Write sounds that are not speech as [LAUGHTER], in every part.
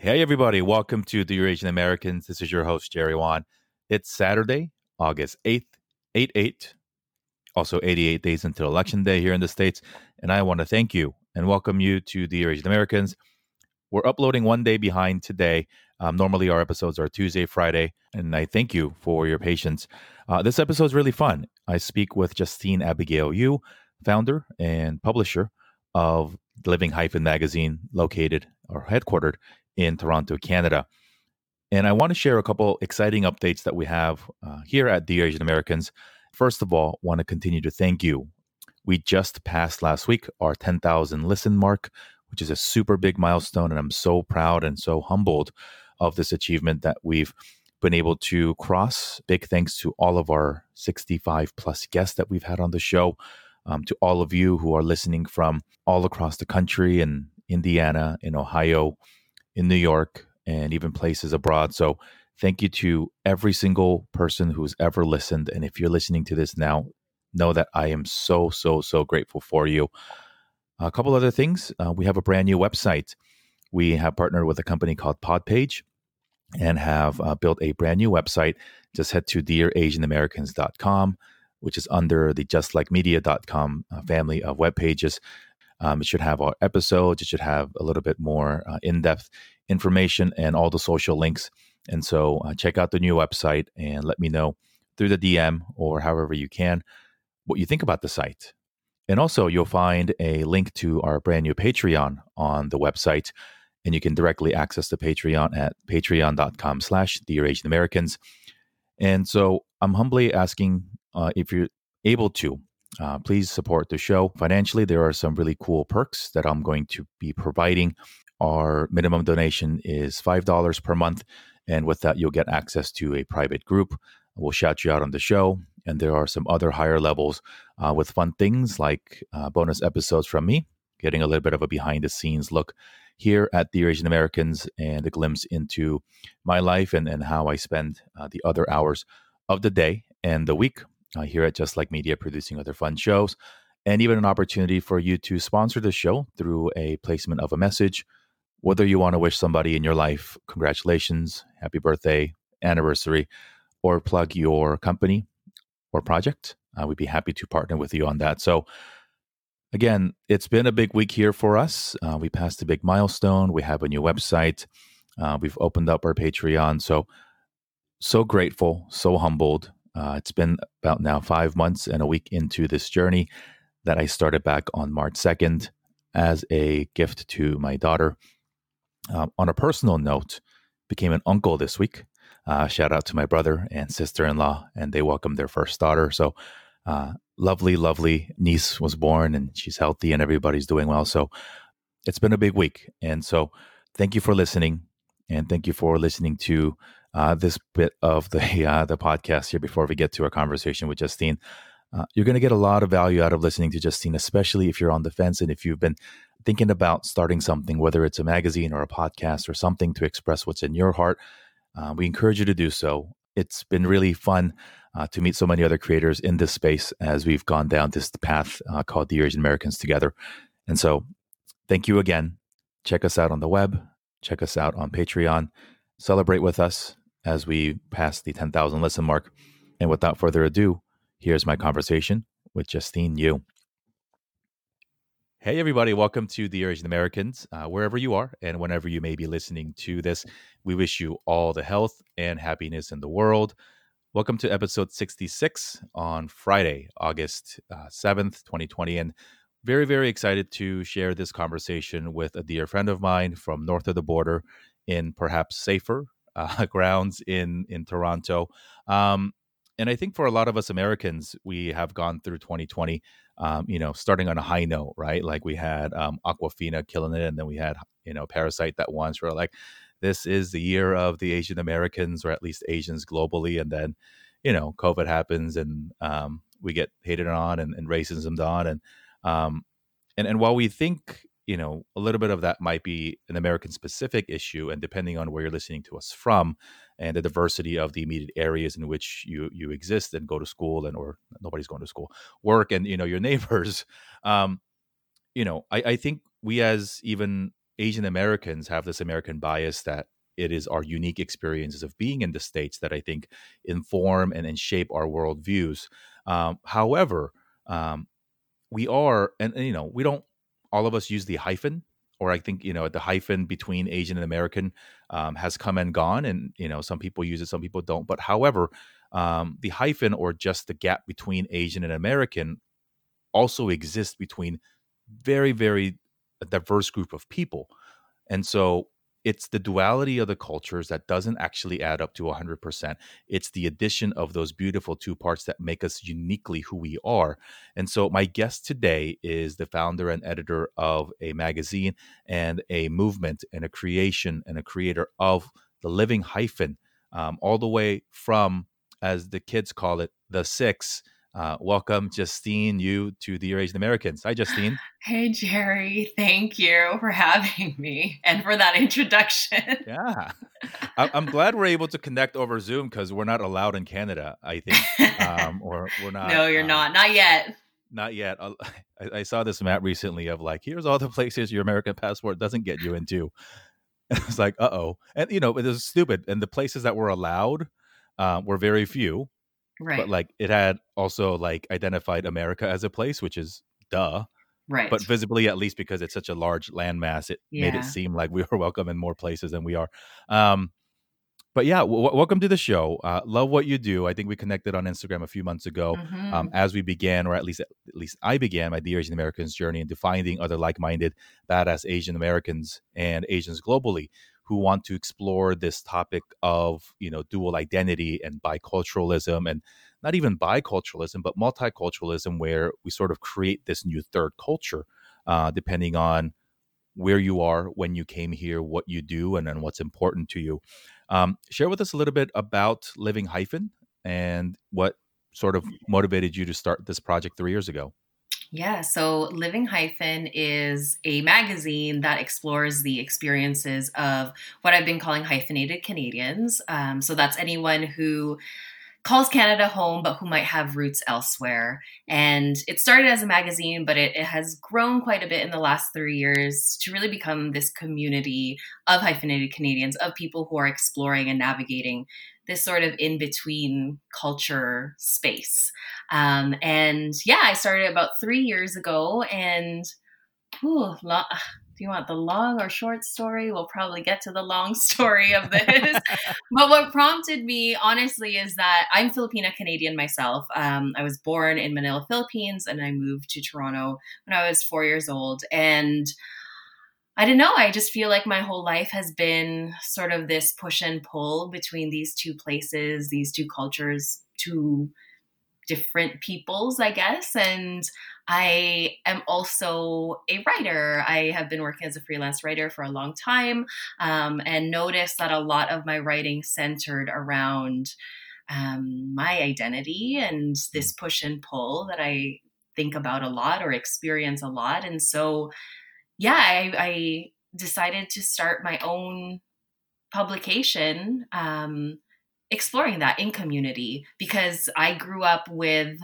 Hey, everybody. Welcome to Dear Asian Americans. This is your host, Jerry Won. It's Saturday, August 8th, 8 8. Also, 88 days until Election Day here in the States. And I want to thank you and welcome you to Dear Asian Americans. We're uploading one day behind today. Um, normally, our episodes are Tuesday, Friday, and I thank you for your patience. Uh, this episode is really fun. I speak with Justine Abigail Yu, founder and publisher of Living Hyphen magazine, located or headquartered in Toronto, Canada. And I want to share a couple exciting updates that we have uh, here at Dear Asian Americans. First of all, want to continue to thank you. We just passed last week our 10,000 listen mark, which is a super big milestone. And I'm so proud and so humbled of this achievement that we've been able to cross. Big thanks to all of our 65 plus guests that we've had on the show, um, to all of you who are listening from all across the country in Indiana, in Ohio, in New York and even places abroad. So thank you to every single person who's ever listened. And if you're listening to this now, know that I am so, so, so grateful for you. A couple other things. Uh, we have a brand new website. We have partnered with a company called Podpage and have uh, built a brand new website. Just head to dearasianamericans.com, which is under the justlikemedia.com uh, family of web pages. Um, it should have our episodes. It should have a little bit more uh, in depth information and all the social links. And so uh, check out the new website and let me know through the DM or however you can what you think about the site. And also, you'll find a link to our brand new Patreon on the website. And you can directly access the Patreon at patreon.com slash Dear Asian Americans. And so I'm humbly asking uh, if you're able to uh, please support the show financially. There are some really cool perks that I'm going to be providing. Our minimum donation is $5 per month. And with that, you'll get access to a private group. We'll shout you out on the show. And there are some other higher levels uh, with fun things like uh, bonus episodes from me, getting a little bit of a behind the scenes look here at Dear Asian Americans and a glimpse into my life and, and how I spend uh, the other hours of the day and the week uh, here at Just Like Media, producing other fun shows, and even an opportunity for you to sponsor the show through a placement of a message. Whether you want to wish somebody in your life congratulations, happy birthday, anniversary, or plug your company or project, uh, we'd be happy to partner with you on that. So, again, it's been a big week here for us. Uh, we passed a big milestone. We have a new website. Uh, we've opened up our Patreon. So, so grateful, so humbled uh, it's been about now five months and a week into this journey that I started back on March 2nd as a gift to my daughter. Um, on a personal note, became an uncle this week. Uh, shout out to my brother and sister in law, and they welcomed their first daughter. So, uh, lovely, lovely niece was born, and she's healthy, and everybody's doing well. So, it's been a big week. And so, thank you for listening, and thank you for listening to uh, this bit of the [LAUGHS] uh, the podcast here before we get to our conversation with Justine. Uh, you're going to get a lot of value out of listening to Justine, especially if you're on the fence and if you've been thinking about starting something, whether it's a magazine or a podcast or something to express what's in your heart. Uh, we encourage you to do so. It's been really fun uh, to meet so many other creators in this space as we've gone down this path uh, called Dear Asian Americans together. And so, thank you again. Check us out on the web. Check us out on Patreon. Celebrate with us as we pass the 10,000 listen mark. And without further ado, here's my conversation with Justine Yu. Hey, everybody, welcome to Dear Asian Americans. Uh, wherever you are and whenever you may be listening to this, we wish you all the health and happiness in the world. Welcome to episode 66 on Friday, August uh, 7th, 2020. And very, very excited to share this conversation with a dear friend of mine from north of the border in perhaps safer uh, [LAUGHS] grounds in in Toronto. Um, and I think for a lot of us Americans, we have gone through 2020, um, you know, starting on a high note, right? Like we had um, Awkwafina killing it, and then we had, you know, Parasite that once. We're like, this is the year of the Asian Americans, or at least Asians globally. And then, you know, COVID happens, and um, we get hated on, and, and racism on, and um, and and while we think you know a little bit of that might be an american specific issue and depending on where you're listening to us from and the diversity of the immediate areas in which you you exist and go to school and or nobody's going to school work and you know your [LAUGHS] neighbors um you know i i think we as even Asian Americans have this American bias that it is our unique experiences of being in the states that I think inform and, and shape our worldviews. Um, however, um, we are, and, and, you know, we don't all of us use the hyphen, or I think you know the hyphen between Asian and American um, has come and gone, and you know some people use it, some people don't. But however, um, the hyphen or just the gap between Asian and American also exists between very very diverse group of people, and so it's the duality of the cultures that doesn't actually add up to 100%. It's the addition of those beautiful two parts that make us uniquely who we are. And so, my guest today is the founder and editor of a magazine and a movement and a creation and a creator of the living hyphen, um, all the way from, as the kids call it, the six uh, welcome, Justine Yu to Dear Asian Americans. Hi, Justine. Hey, Jerry. Thank you for having me and for that introduction. yeah. I'm glad we're able to connect over Zoom because we're not allowed in Canada, I think. Um, or we're [LAUGHS] not. No, you're um, not. Not yet. Not yet. [LAUGHS] I, I, saw this map recently of like, here's all the places your American passport doesn't get you into. And [LAUGHS] it's like, uh oh. And, you know, it was stupid. And the places that were allowed uh, were very few Right. But like it had also like identified America as a place, which is duh. Right. But visibly, at least because it's such a large landmass, it yeah. made it seem like we [LAUGHS] were welcome in more places than we are. Um, but yeah, w- welcome to the show. Uh, love what you do. I think we connected on Instagram a few months ago um, mm-hmm. um, as we began, or at least at least I began my Dear Asian Americans journey into finding other like-minded, badass Asian Americans and Asians globally who want to explore this topic of you know dual identity and biculturalism and not even biculturalism but multiculturalism where we sort of create this new third culture uh, depending on where you are when you came here what you do and then what's important to you. Um, share with us a little bit about living hyphen and what sort of motivated you to start this project three years ago yeah, so Living Hyphen is a magazine that explores the experiences of what I've been calling hyphenated Canadians. Um, so that's anyone who calls Canada home, but who might have roots elsewhere. And it started as a magazine, but it, it, has grown quite a bit in the last three years to really become this community of hyphenated Canadians, of people who are exploring and navigating this sort of in between culture space. Um, and yeah, I started about three years ago. And ooh, lo- [SIGHS] do you want the long or short story? We'll probably get to the long [LAUGHS] story of this. [LAUGHS] but what prompted me, honestly, is that I'm Filipina Canadian myself. Um, I was born in Manila, Philippines, and I moved to Toronto when I was four years old. And I don't know. I just feel like my whole life has been sort of this push and pull between these two places, these two cultures, two different peoples, I guess. And I am also a writer. I have been working as a freelance writer for a long time um, and noticed that a lot of my writing centered around um, my identity and this push and pull that I think about a lot or experience a lot. And so yeah, I, I decided to start my own publication um, exploring that in community because I grew up with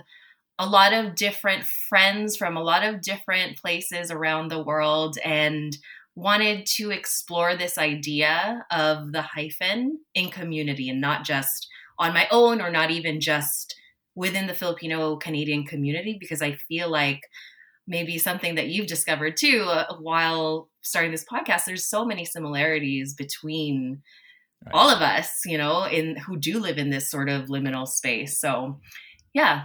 a lot of different friends from a lot of different places around the world and wanted to explore this idea of the hyphen in community and not just on my own or not even just within the Filipino Canadian community because I feel like maybe something that you've discovered too uh, while starting this podcast there's so many similarities between right. all of us you know in who do live in this sort of liminal space so yeah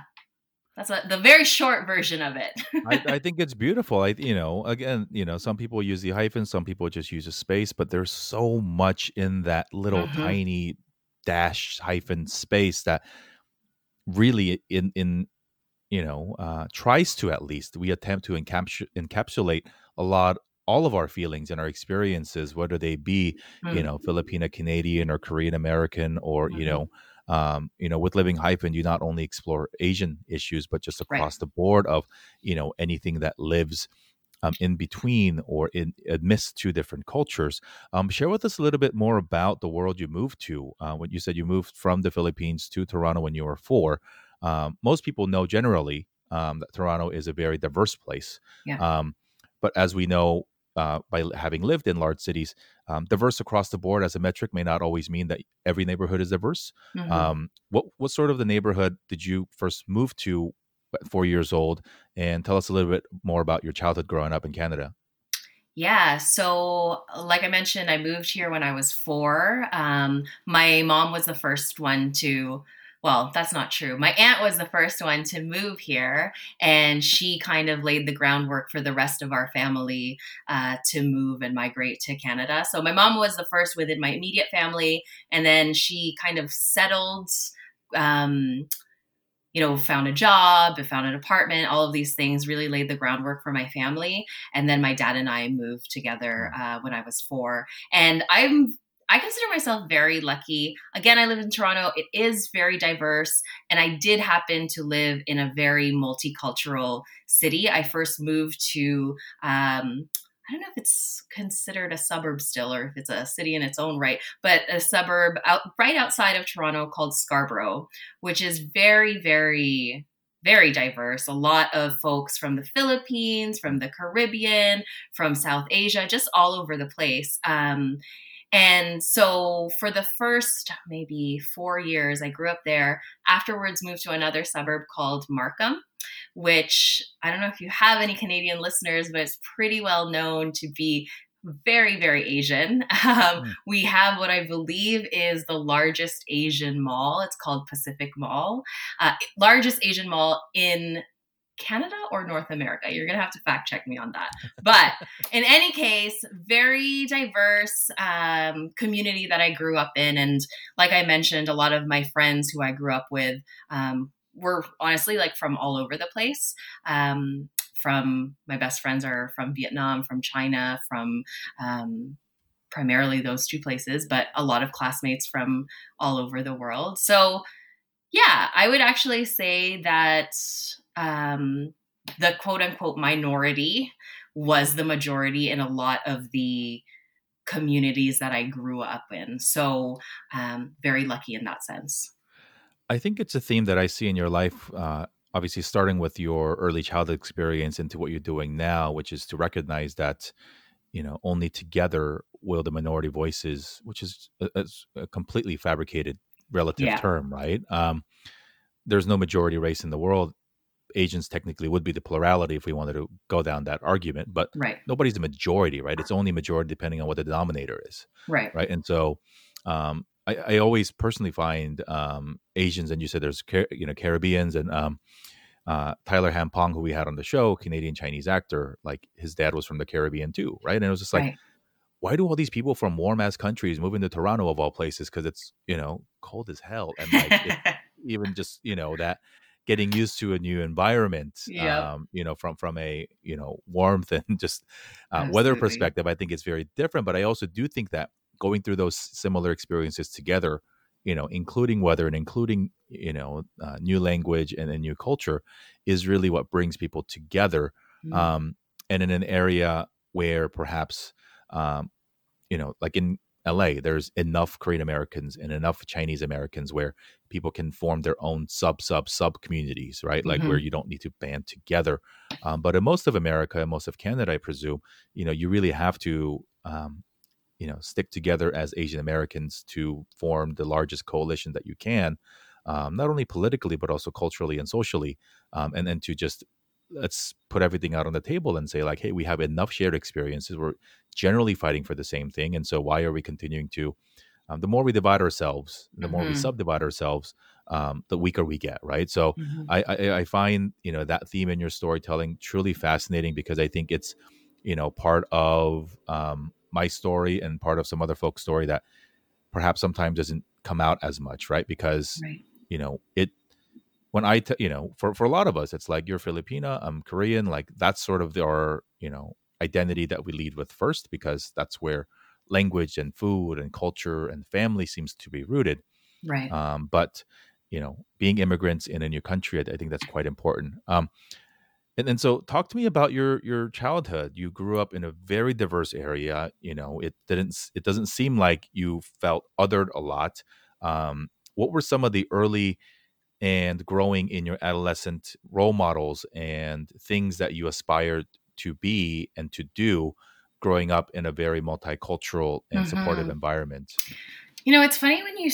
that's a, the very short version of it [LAUGHS] I, I, think it's beautiful i you know again you know some people use the hyphen some people just use a space but there's so much in that little mm-hmm. tiny dash hyphen space that really in in you know uh, tries to at least we attempt to encapsul- encapsulate a lot all of our feelings and our experiences whether they be mm-hmm. you know filipina canadian or korean american or mm-hmm. you know um, you know with living hyphen you not only explore asian issues but just across right. the board of you know anything that lives um, in between or in amidst two different cultures. Um, share with us a little bit more about the world you moved to. Uh, when you said you moved from the Philippines to Toronto when you were four, um, most people know generally um, that Toronto is a very diverse place. Yeah. Um, but as we know, uh, by having lived in large cities, um, diverse across the board as a metric may not always mean that every neighborhood is diverse. Mm-hmm. Um, what what sort of the neighborhood did you first move to at four years old? And tell us a little bit more about your childhood growing up in Canada. Yeah, so like I mentioned, I moved here when I was four. Um, my mom was the first one to well, that's not true. My aunt was the first one to move here, and she kind of laid the groundwork for the rest of our family uh, to move and migrate to Canada. So my mom was the first within my immediate family, and then she kind of settled. Um, you know, found a job, found an apartment, all of these things really laid the groundwork for my family. And then my dad and I moved together uh, when I was four. And I'm I consider myself very lucky. Again, I live in Toronto. It is very diverse. And I did happen to live in a very multicultural city. I first moved to, um, I don't know if it's considered a suburb still or if it's a city in its own right, but a suburb out right outside of Toronto called Scarborough, which is very, very very diverse. A lot of folks from the Philippines, from the Caribbean, from South Asia, just all over the place. Um, and so for the first maybe four years, I grew up there. Afterwards, moved to another suburb called Markham, which I don't know if you have any Canadian listeners, but it's pretty well known to be very, very Asian. [LAUGHS] Um, mm. We have what I believe is the largest Asian mall. It's called Pacific Mall, uh, largest Asian mall in Canada or North America? You're going to have to fact check me on that. But in any case, very diverse um, community that I grew up in. And like I mentioned, a lot of my friends who I grew up with um, were honestly like from all over the place. Um, from my best friends are from Vietnam, from China, from um, primarily those two places, but a lot of classmates from all over the world. So, yeah, I would actually say that um, the quote unquote minority was the majority in a lot of the communities that I grew up in. So, um, very lucky in that sense. I think it's a theme that I see in your life. Uh, obviously, starting with your early childhood experience into what you're doing now, which is to recognize that, you know, only together will the minority voices, which is a, a completely fabricated relative yeah. term, right? Um, there's no majority race in the world Asians technically would be the plurality if we wanted to go down that argument, but right. nobody's the majority, right? It's only majority depending on what the denominator is, right? Right, and so um, I, I, always personally find um, Asians, and you said there's you know Caribbeans and um, uh, Tyler Hampong, who we had on the show, Canadian Chinese actor, like his dad was from the Caribbean too, right? And it was just like. Right. Why do all these people from warm ass countries move into Toronto of all places? Because it's you know cold as hell, and like it, [LAUGHS] even just you know that getting used to a new environment yep. um, you know from from a you know warmth [LAUGHS] and just uh, weather perspective i think it's very different but i also do think that going through those similar experiences together you know including weather and including you know uh, new language and a new culture is really what brings people together mm-hmm. um, and in an area where perhaps um, you know like in LA, there's enough Korean Americans and enough Chinese Americans where people can form their own sub sub sub communities, right? Like mm-hmm. where you don't need to band together. Um, but in most of America and most of Canada, I presume, you know, you really have to, um, you know, stick together as Asian Americans to form the largest coalition that you can, um, not only politically but also culturally and socially, um, and then to just let's put everything out on the table and say like hey we have enough shared experiences we're generally fighting for the same thing and so why are we continuing to um, the more we divide ourselves the mm-hmm. more we mm-hmm. subdivide ourselves um, the weaker we get right so mm-hmm. I, I, I find you know that theme in your storytelling truly fascinating because i think it's you know part of um, my story and part of some other folks story that perhaps sometimes doesn't come out as much right because right. you know it when I, t- you know, for, for a lot of us, it's like you're Filipina, I'm Korean. Like that's sort of our, you know, identity that we lead with first because that's where language and food and culture and family seems to be rooted. Right. Um, but you know, being immigrants in a new country, I, I think that's quite important. Um, and, and so, talk to me about your your childhood. You grew up in a very diverse area. You know, it didn't it doesn't seem like you felt othered a lot. Um, what were some of the early and growing in your adolescent role models and things that you aspired to be and to do growing up in a very multicultural and supportive Mhm. environment. You know, it's funny when you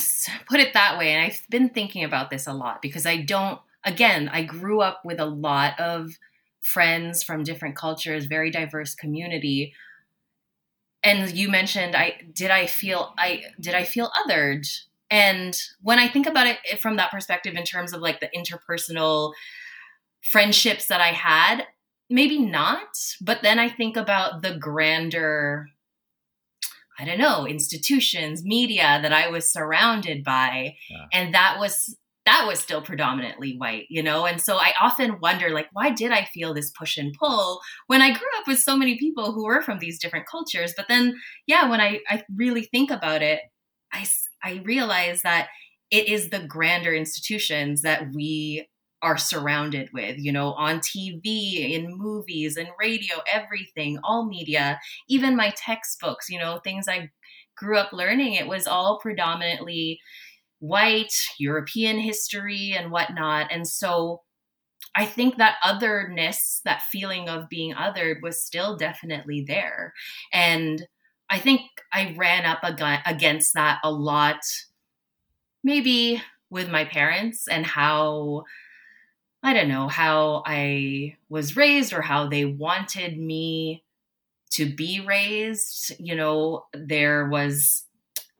put it that way. And I've been thinking about this a lot because I don't, again, I grew up with a lot of friends from different cultures, very diverse community. And you mentioned I did I feel I did I feel othered? And when I think about it eh, from that perspective in terms of like the interpersonal friendships that I had, maybe not, but then I think about the grander I don't know, institutions, media that I was surrounded by. Yeah. And that was that was still predominantly white, you know? And so I often wonder like why did I feel this push and pull when I grew up with so many people who were from these different cultures? But then yeah, when I I really think about it, I I realize that it is the grander institutions that we are surrounded with, you know, on TV, in movies, and radio, everything, all media even my textbooks, you know, things I grew up learning, it was all predominantly white, European history, and whatnot. And so I think that otherness, that feeling of being othered, was still definitely there. And I think I ran up against that a lot, maybe with my parents and how. I don't know how I was raised or how they wanted me to be raised. You know, there was,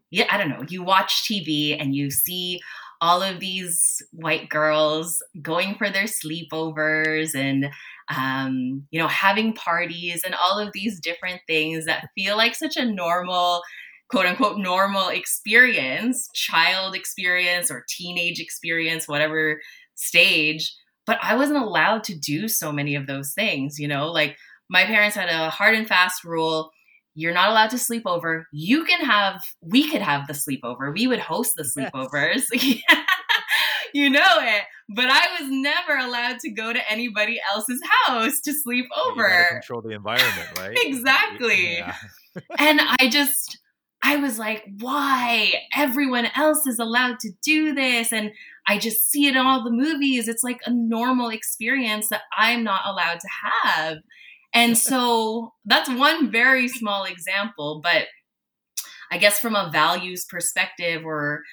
yeah, I don't know. You watch TV and you see all of these white girls going for their sleepovers and, um, you know, having parties and all of these different things that feel like such a normal, quote unquote, normal experience, child experience or teenage experience, whatever stage. But I wasn't allowed to do so many of those things, you know, like my parents had a hard and fast rule you're not allowed to sleep over you can have we could have the sleepover we would host the Yes. [LAUGHS] you know it but i was never allowed to go to anybody else's house to sleep You over control the environment, [LAUGHS] right? Exactly. Yeah. [LAUGHS] and i just i was like why everyone else is allowed to do this and i just see it in all the movies it's like a normal experience that i'm not allowed to have and [LAUGHS] so that's one very small example but i guess from a values perspective or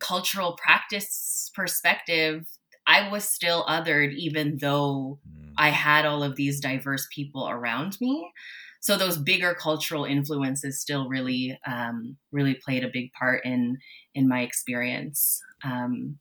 cultural practice perspective i was still othered even though Mm. I had all of these diverse people around me. So those bigger cultural influences still really, um, really played a big part in in my experience. Um,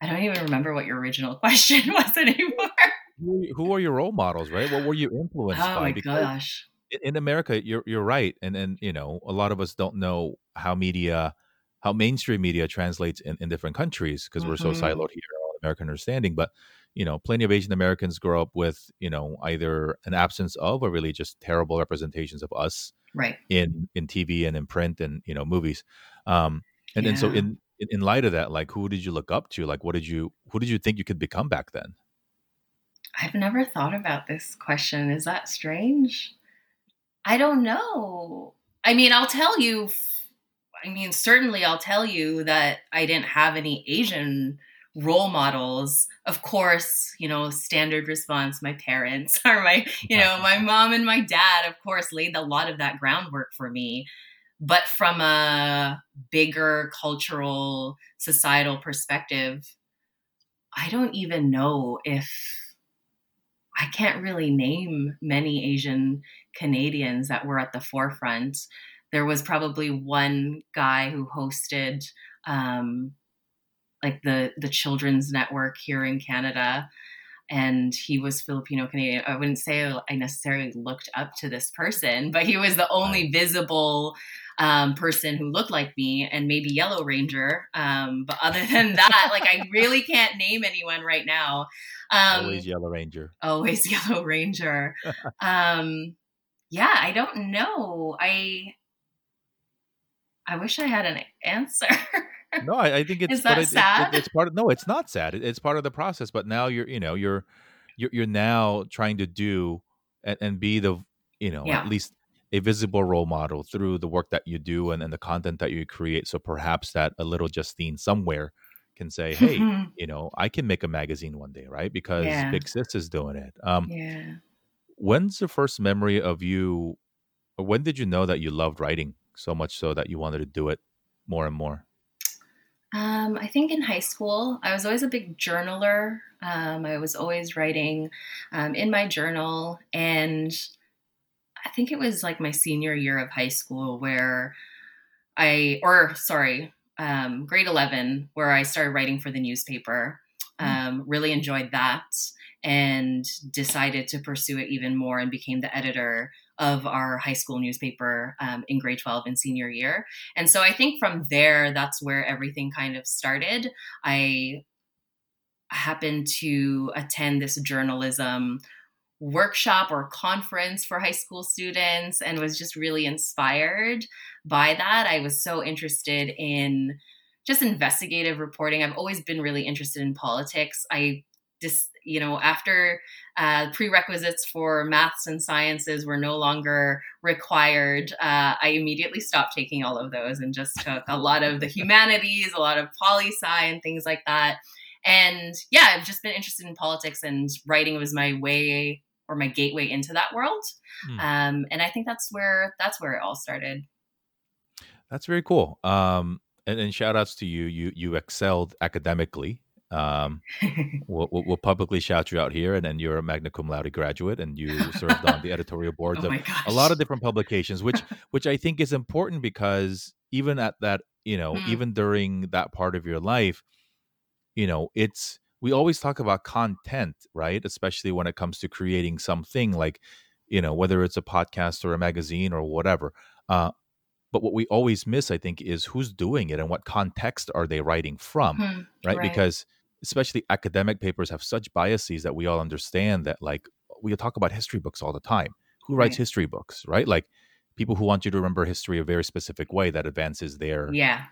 I don't even remember what your original [LAUGHS] question was anymore. Who, who are your role models, right? What were you influenced Oh by? my Because gosh! in- in America, you're you're right, and and you know a lot of us don't know how media, how mainstream media translates in, in different countries because we're so Mhm. siloed here on American understanding. But you know, plenty of Asian Americans grow up with you know either an absence of or really just terrible representations of us Right. in in TV and in print and you know movies. Um, and then so Yeah. in in in light of that, like who did you look up to? Like what did you who did you think you could become back then? I've never thought about this question. Is that strange? I don't know. I mean, I'll tell you. I mean, certainly I'll tell you that I didn't have any Asian role models. Of course, you know, standard response my parents [LAUGHS] or my, you know, my mom and my dad, of course, laid a lot of that groundwork for me. But from a bigger cultural, societal perspective, I don't even know if I can't really name many Asian Canadians that were at the forefront. There was probably one guy who hosted um, like the the children's network here in Canada and he was Filipino Canadian. I wouldn't say I necessarily looked up to this person, but he was the only visible um, person who looked like me, and maybe Yellow Ranger. Um, but other than that, like I really can't name anyone right now. Um, Always Yellow Ranger. always [LAUGHS] Yellow Ranger. [LAUGHS] um, yeah, I don't know. I I wish I had an answer. [LAUGHS] No, I, I think it's Is that it- it- it- it's part of no, it's not sad. It, it's part of the process. But now you're you know you're you're, you're now trying to do and, and be the you know Yeah. at least a visible role model through the work that you do and, and the content that you create. So perhaps that a little Justine somewhere can say, hey, [LAUGHS] you know, I can make a magazine one day, right? Because Yeah. Big Sis is doing it. Um, yeah. when's the first memory of you when did you know that you loved writing so much so that you wanted to do it more and more? Um, I think in high school, I was always a big journaler. Um, I was always writing um, in my journal. And I think it was like my senior year of high school where I, or sorry, um, grade 11, where I started writing for the newspaper. Um, really enjoyed that and decided to pursue it even more and became the editor of our high school newspaper um, in grade 12 and senior year. And so I think from there, that's where everything kind of started. I happened to attend this journalism workshop or conference for high school students and was just really inspired by that. I was so interested in just investigative reporting. I've always been really interested in politics. I just you know after uh, prerequisites for maths and sciences were no longer required uh, i immediately stopped taking all of those and just took a lot of the [LAUGHS] humanities a lot of poli sci and things like that. And yeah i've just been interested in politics and writing was my way or my gateway into that world. Hmm. um, and i think that's where that's where it all started. That's very cool. Um, and, and shout outs to you. You you excelled academically um, [LAUGHS] we'll, we'll, publicly shout you out here, and then you're a magna cum laude graduate, and you served on the editorial [LAUGHS] boards oh of a lot of different publications, which [LAUGHS] which I think is important because even at that, you know, mm. even during that part of your life, you know, it's we always talk about content, right? Especially when it comes to creating something like, you know, whether it's a podcast or a magazine or whatever. Uh, but what we always miss, I think, is who's doing it and what context are they writing from, hmm, right? right? Because especially academic papers have such biases that we all understand that like we talk about history books all the time. Who writes right. history books right? Like people who want you to remember history a very specific way that advances their yeah.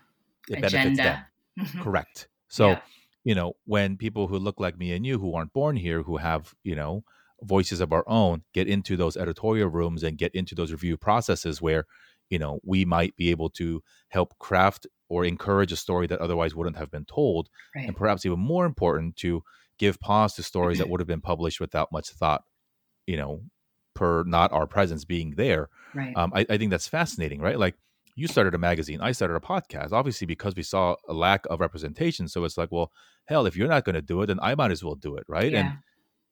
it benefits them. [LAUGHS] Correct. So yeah. you know when people who look like me and you who aren't born here who have you know voices of our own get into those editorial rooms and get into those review processes where you know we might be able to help craft or encourage a story that otherwise wouldn't have been told right. and perhaps even more important to give pause to stories that [CLEARS THROAT] would have been published without much thought you know per not our presence being there right. um, I, I think that's fascinating right like you started a magazine i started a podcast obviously because we saw a lack of representation so it's like well hell if you're not going to do it then i might as well do it right yeah. and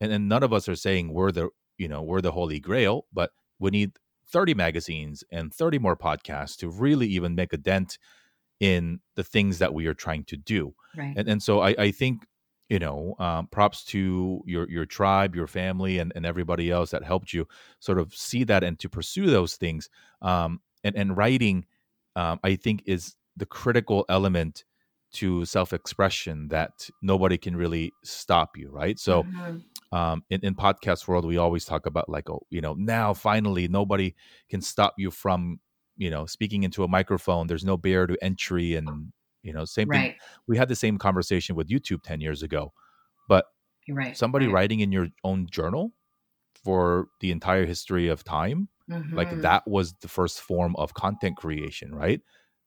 and and none of us are saying we're the you know we're the holy grail but we need 30 magazines and 30 more podcasts to really even make a dent in the things that we are trying to do. Right. And, and so I, I think, you know, um, props to your, your tribe, your family, and, and everybody else that helped you sort of see that and to pursue those things. Um, and, and writing, um, I think, is the critical element to self expression that nobody can really stop you, right? So, mm-hmm um, in, in podcast world, we always talk about like, oh, you know, now finally nobody can stop you from, you know, speaking into a microphone. There's no barrier to entry, and you know, same right. thing. We had the same conversation with YouTube ten years ago, but right. somebody right. writing in your own journal for the entire history of time, mm-hmm. like that was the first form of content creation, right?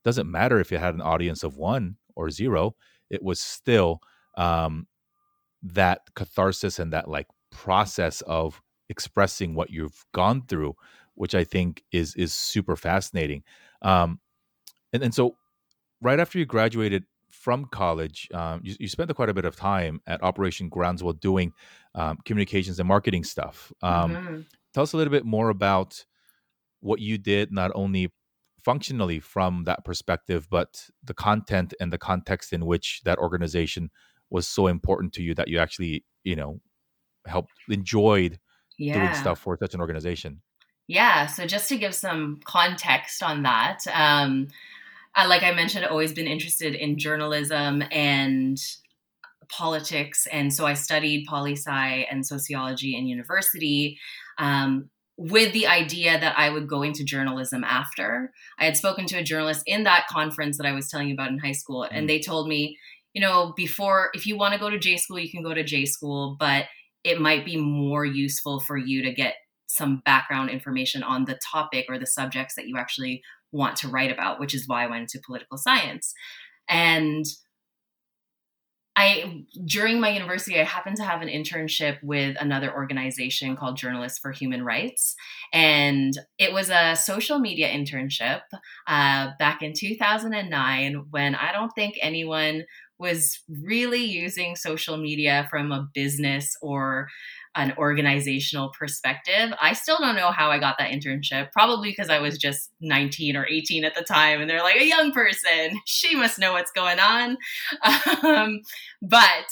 Doesn't matter if you had an audience of one or zero, it was still um, that catharsis and that like process of expressing what you've gone through which i think is is super fascinating um and, and so right after you graduated from college um, you, you spent quite a bit of time at operation groundswell doing um, communications and marketing stuff um, mm-hmm. tell us a little bit more about what you did not only functionally from that perspective but the content and the context in which that organization was so important to you that you actually you know helped enjoyed yeah. doing stuff for such an organization yeah so just to give some context on that um I, like i mentioned i've always been interested in journalism and politics and so i studied poli sci and sociology in university um, with the idea that I would go into journalism after. I had spoken to a journalist in that conference that I was telling you about in high school, and mm. they told me, you know, before, if you want to go to J school, you can go to J school, but it might be more useful for you to get some background information on the topic or the subjects that you actually want to write about, which is why I went into political science. And I during my university, I happened to have an internship with another organization called Journalists for Human Rights, and it was a social media internship uh, back in 2009 when I don't think anyone was really using social media from a business or an organizational perspective. I still don't know how I got that internship, probably because I was just 19 or 18 at the time, and they're like, a young person, she must know what's going on. [LAUGHS] Um, but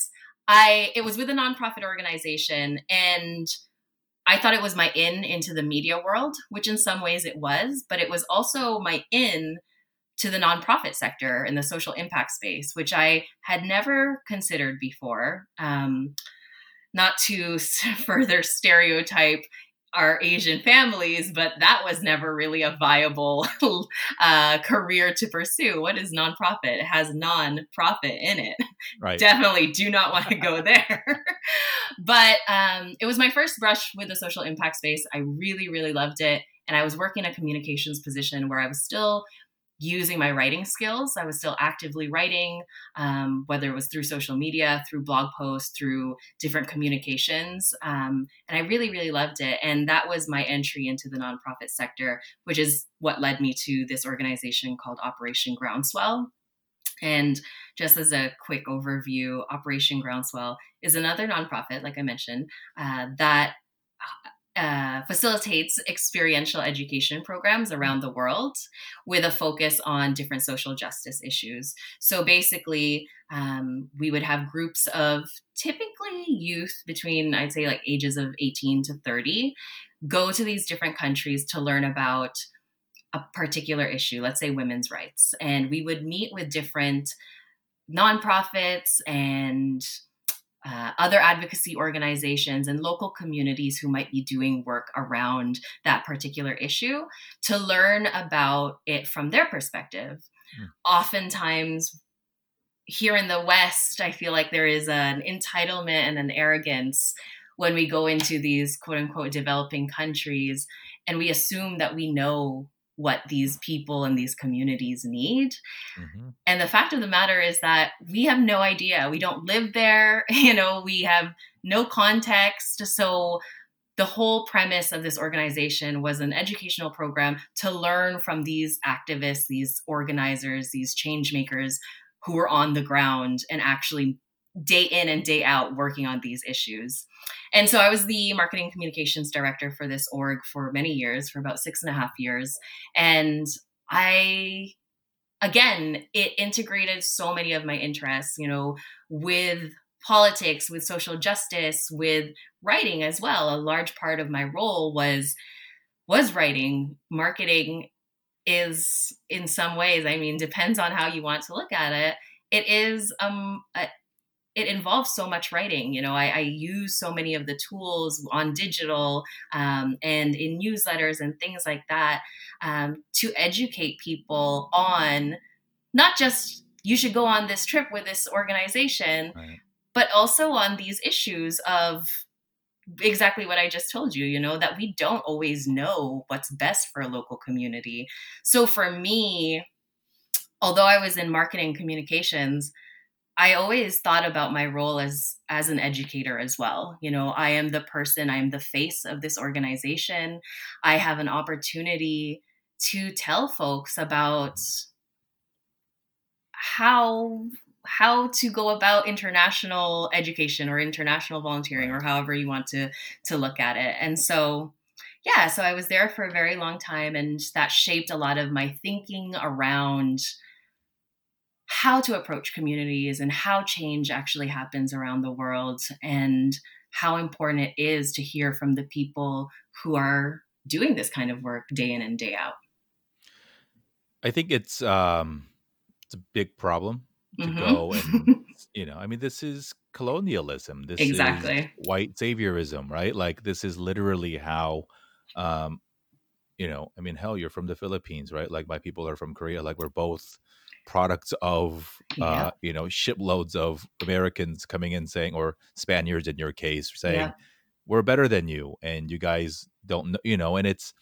I, it was with a nonprofit organization, and I thought it was my in into the media world, which in some ways it was, but it was also my in to the nonprofit sector in the social impact space, which I had never considered before. Um, not to [LAUGHS] further stereotype our Asian families, but that was never really a viable [LAUGHS] uh, career to pursue. What is nonprofit? It has non-profit in it. Right. Definitely do not want to go [LAUGHS] there. but um, it was my first brush with the social impact space. I really, really loved it. And I was working a communications position where I was still using my writing skills. I was still actively writing, um, whether it was through social media, through blog posts, through different communications. Um, and I really, really loved it. And that was my entry into the nonprofit sector, which is what led me to this organization called Operation Groundswell. And just as a quick overview, Operation Groundswell is another nonprofit, like I mentioned, uh, that uh, facilitates experiential education programs around the world with a focus on different social justice issues. So basically, um, we would have groups of typically youth between, I'd say, like ages of 18 to 30 go to these different countries to learn about a particular issue, let's say women's rights. And we would meet with different nonprofits and uh, other advocacy organizations and local communities who might be doing work around that particular issue to learn about it from their perspective. Mm. Oftentimes, here in the West, I feel like there is an entitlement and an arrogance when we go into these quote unquote developing countries and we assume that we know what these people and these communities need. Mm-hmm. And the fact of the matter is that we have no idea. We don't live there, [LAUGHS] you know, we have no context. So the whole premise of this organization was an educational program to learn from these activists, these organizers, these change makers who were on the ground and actually day in and day out working on these issues. And so I was the marketing communications director for this org for many years, for about six and a half years. And I, again, it integrated so many of my interests, you know, with politics, with social justice, with writing as well. A large part of my role was was writing, marketing is in some ways, I mean, depends on how you want to look at it. It is um, a, it involves so much writing. You know, I, I use so many of the tools on digital um, and in newsletters and things like that um, to educate people on not just you should go on this trip with this organization, right. but also on these issues of exactly what I just told you, you know, that we don't always know what's best for a local community. So for me, although I was in marketing communications, I always thought about my role as as an educator as well. You know, I am the person, I am the face of this organization. I have an opportunity to tell folks about how how to go about international education or international volunteering or however you want to to look at it. And so yeah, so I was there for a very long time and that shaped a lot of my thinking around how to approach communities and how change actually happens around the world and how important it is to hear from the people who are doing this kind of work day in and day out. I think it's um it's a big problem to mm-hmm. go and [LAUGHS] you know, I mean this is colonialism. This exactly. is white saviorism, right? Like this is literally how um you know, I mean hell you're from the Philippines, right? Like my people are from Korea, like we're both products of uh, yeah. you know shiploads of Americans coming in saying, or Spaniards in your case, saying yeah. we're better than you, and you guys don't know, you know, and it's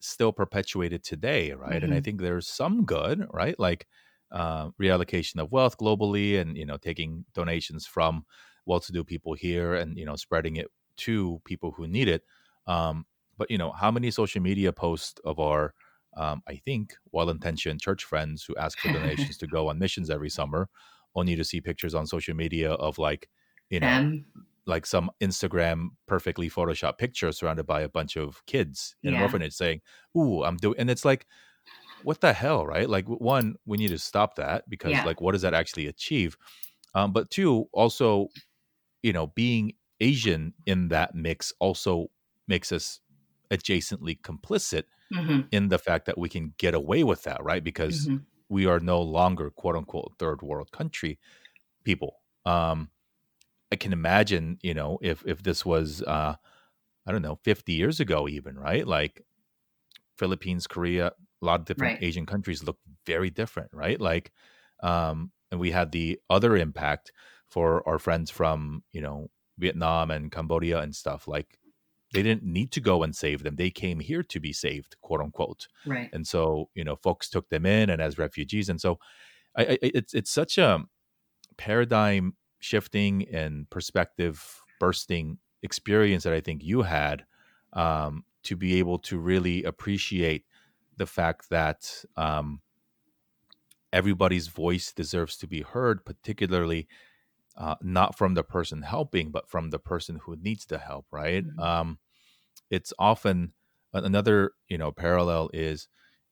still perpetuated today, right? Mm-hmm. And I mm-hmm. think there's some good, right? Like uh, reallocation of wealth globally, and you know, taking donations from well-to-do people here, and you know, spreading it to people who need it. Um, but you know, how many social media posts of our um, I think, well intentioned church friends who ask for donations to [LAUGHS] go on missions every summer, only to see pictures on social media of like, you know, um, like some Instagram perfectly photoshopped picture surrounded by a bunch of kids in yeah. an orphanage saying, Ooh, I'm doing, and it's like, what the hell, right? Like, one, we need to stop that because, yeah. like, what does that actually achieve? Um, but two, also, you know, being Asian in that mix also makes us adjacently complicit mm-hmm. in the fact that we can get away with that, right? Because mm-hmm. we are no longer quote unquote third world country people. Um, I can imagine, you know, if if this was uh, I don't know, 50 years ago even, right? Like Philippines, Korea, a lot of different right. Asian countries look very different, right? Like um and we had the other impact for our friends from, you know, Vietnam and Cambodia and stuff. Like they didn't need to go and save them. They came here to be saved, quote unquote. Right. And so, you know, folks took them in and as refugees. And so I, I, it's it's such a paradigm shifting and perspective bursting experience that I think you had um, to be able to really appreciate the fact that um, everybody's voice deserves to be heard, particularly uh, not from the person helping, but from the person who needs the help, right? Mm-hmm. Um, it's often another, you know, parallel is,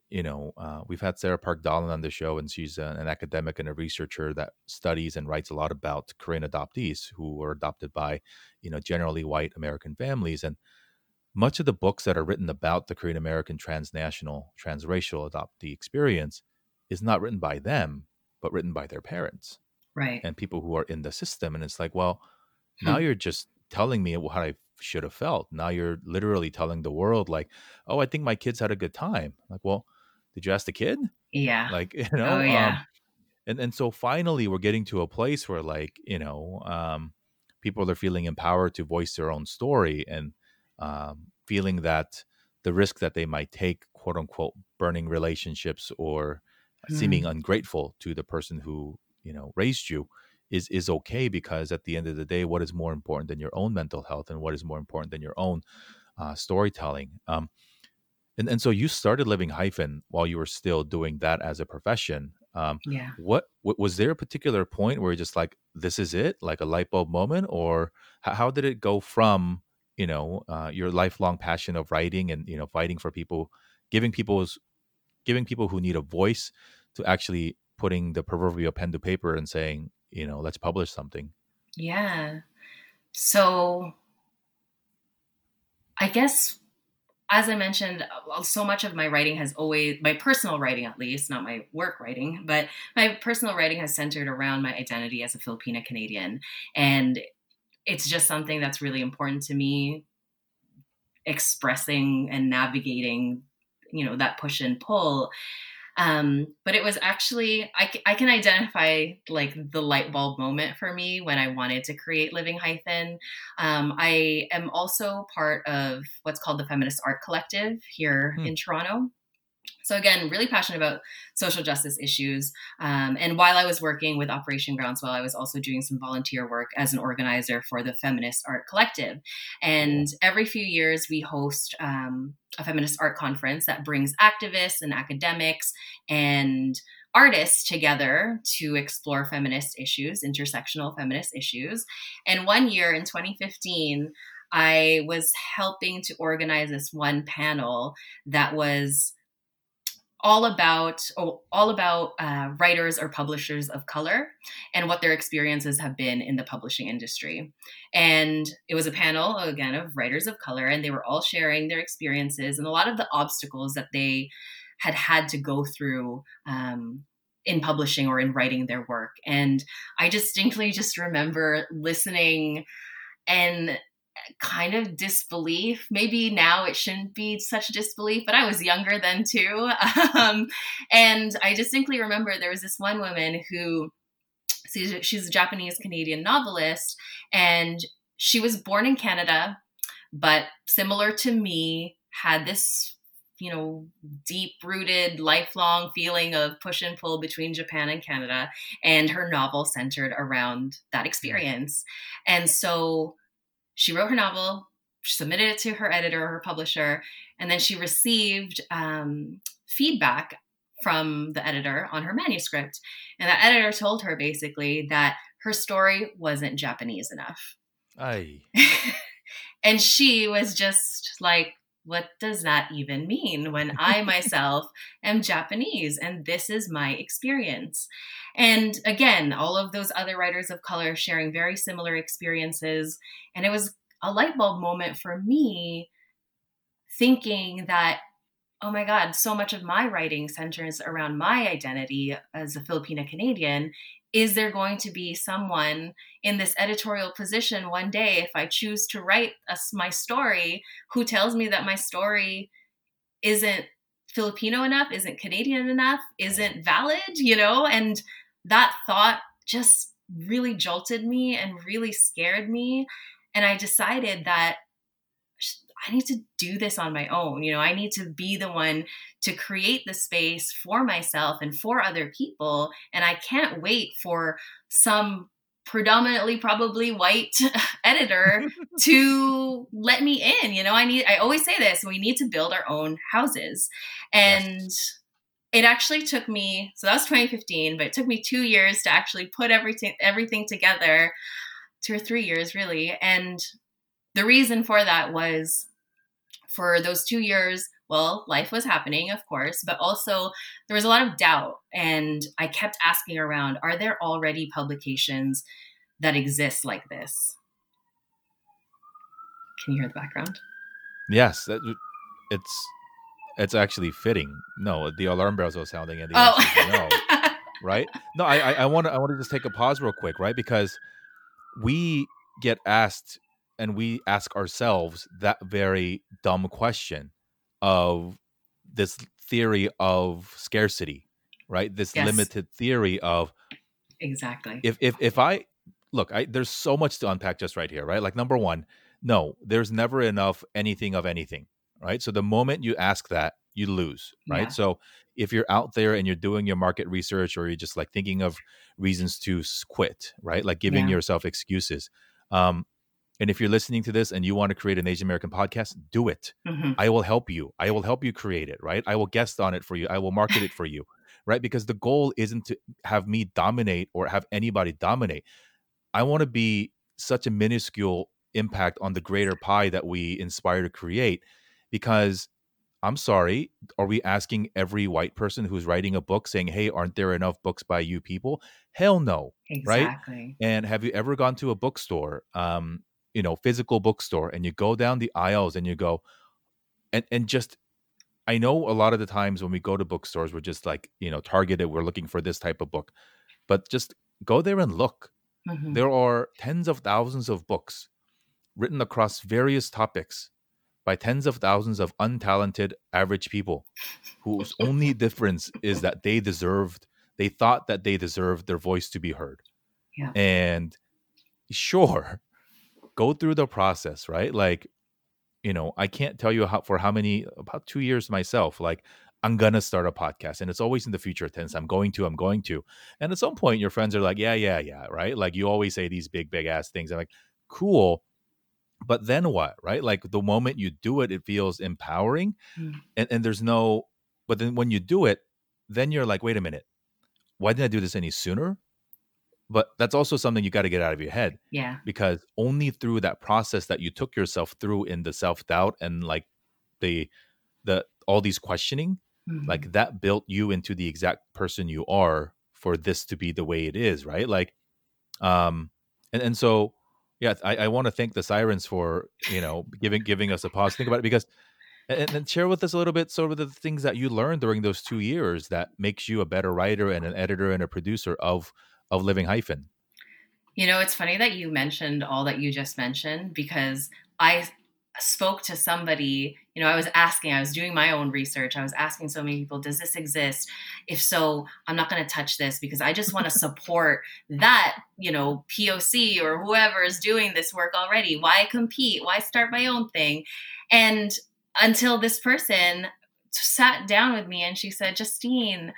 you know, uh, we've had Sarah Park Dahlen on the show, and she's an academic and a researcher that studies and writes a lot about Korean adoptees who were adopted by, you know, generally white American families. And much of the books that are written about the Korean American transnational, transracial adoptee experience is not written by them, but written by their parents right and people who are in the system and it's like well now hmm. you're just telling me what i should have felt now you're literally telling the world like oh i think my kids had a good time like well did you ask the kid yeah like [LAUGHS] you know oh, yeah. Um, and and so finally we're getting to a place where like you know um, people are feeling empowered to voice their own story and um, feeling that the risk that they might take quote unquote burning relationships or mm. seeming ungrateful to the person who you know raised you is is okay because at the end of the day what is more important than your own mental health and what is more important than your own uh, storytelling um, and, and so you started living hyphen while you were still doing that as a profession um, yeah. what, what was there a particular point where you're just like this is it like a light bulb moment or how, how did it go from you know uh, your lifelong passion of writing and you know fighting for people giving people's giving people who need a voice to actually putting the proverbial pen to paper and saying, you know, let's publish something. Yeah. So I guess as I mentioned, uh, so much of my writing has always, my personal writing at least, not my work writing, but my personal writing has centered around my identity as a Filipina Canadian. And it's just something that's really important to me, expressing and navigating, you know, that push and pull. Um, but it was actually, I, I can identify like the light bulb moment for me when I wanted to create Living Hyphen. Um, I am also part of what's called the Feminist Art Collective here hmm. in Toronto. So again, really passionate about social justice issues. Um, and while I was working with Operation Groundswell, I was also doing some volunteer work as an organizer for the Feminist Art Collective. And every few years, we host um, a feminist art conference that brings activists and academics and artists together to explore feminist issues, intersectional feminist issues. And one year in 2015, I was helping to organize this one panel that was all about oh, all about uh, writers or publishers of color and what their experiences have been in the publishing industry. And it was a panel again of writers of color and they were all sharing their experiences and a lot of the obstacles that they had had to go through um, in publishing or in writing their work. And i distinctly just remember listening and kind of disbelief. Maybe now it shouldn't be such disbelief, but I was younger then too. [LAUGHS] Um, and I distinctly remember there was this one woman who, she's a Japanese Canadian novelist, and she was born in Canada, but similar to me, had this you know, deep rooted, lifelong feeling of push and pull between Japan and Canada. And her novel centered around that experience. And so she wrote her novel, submitted it to her editor, her publisher, and then she received um, feedback from the editor on her manuscript. And that editor told her basically that her story wasn't Japanese enough. Aye. [LAUGHS] and she was just like, what does that even mean when I [LAUGHS] myself am Japanese and this is my experience? And again, all of those other writers of color sharing very similar experiences. And it was a light bulb moment for me thinking that oh my God, so much of my writing centers around my identity as a Filipina Canadian. Is there going to be someone in this editorial position one day, if I choose to write a, my story, who tells me that my story isn't Filipino enough, isn't Canadian enough, isn't valid, you know? And that thought just really jolted me and really scared me. And I decided that I need to do this on my own. You know, I need to be the one to create the space for myself and for other people. And I can't wait for some predominantly probably white [LAUGHS] editor [LAUGHS] to let me in you know i need i always say this we need to build our own houses and yes. it actually took me so that was 2015 but it took me 2 years to actually put everything everything together 2 or 3 years really and the reason for that was for those two years, well, life was happening, of course, but also there was a lot of doubt. And I kept asking around are there already publications that exist like this? Can you hear the background? Yes, it's it's actually fitting. No, the alarm bells are sounding, and the oh. no, [LAUGHS] right? No, I I want to I want to just take a pause real quick, right? Because we get asked and we ask ourselves that very dumb question of this theory of scarcity right this yes. limited theory of exactly if if if i look i there's so much to unpack just right here right like number one no there's never enough anything of anything right so the moment you ask that you lose right yeah. so if you're out there and you're doing your market research or you're just like thinking of reasons to quit right like giving yeah. yourself excuses um and if you're listening to this and you want to create an Asian American podcast, do it. Mm-hmm. I will help you. I will help you create it, right? I will guest on it for you. I will market it for you, right? Because the goal isn't to have me dominate or have anybody dominate. I want to be such a minuscule impact on the greater pie that we inspire to create because I'm sorry, are we asking every white person who's writing a book saying, "Hey, aren't there enough books by you people?" Hell no, exactly. right? And have you ever gone to a bookstore um, you know physical bookstore and you go down the aisles and you go and and just I know a lot of the times when we go to bookstores we're just like you know targeted we're looking for this type of book but just go there and look mm-hmm. there are tens of thousands of books written across various topics by tens of thousands of untalented average people whose only [LAUGHS] difference is that they deserved they thought that they deserved their voice to be heard yeah. and sure go through the process, right? Like, you know, I can't tell you how for how many about two years myself, like I'm gonna start a podcast. And it's always in the future tense. I'm going to, I'm going to. And at some point your friends are like, Yeah, yeah, yeah, right? Like you always say these big, big ass things. I'm like, cool. But then what? Right? Like the moment you do it, it feels empowering. Mm. And and there's no but then when you do it, then you're like, wait a minute, why didn't I do this any sooner? But that's also something you got to get out of your head yeah. because only through that process that you took yourself through in the self-doubt and like the the all these questioning mm-hmm. like that built you into the exact person you are for this to be the way it is right? Like um and and so yeah i, I want to thank the sirens for you know giving giving us a pause. Think about it because and then share with us a little bit sort of the things that you learned during those two years that makes you a better writer and an editor and a producer of of Living Hyphen? You know, it's funny that you mentioned all that you just mentioned because I spoke to somebody, you know, I was asking, I was doing my own research. I was asking so many people, does this exist? If so, I'm not going to touch this because I just want to [LAUGHS] support that, you know, POC or whoever is doing this work already. Why compete? Why start my own thing? And until this person sat down with me and she said, Justine,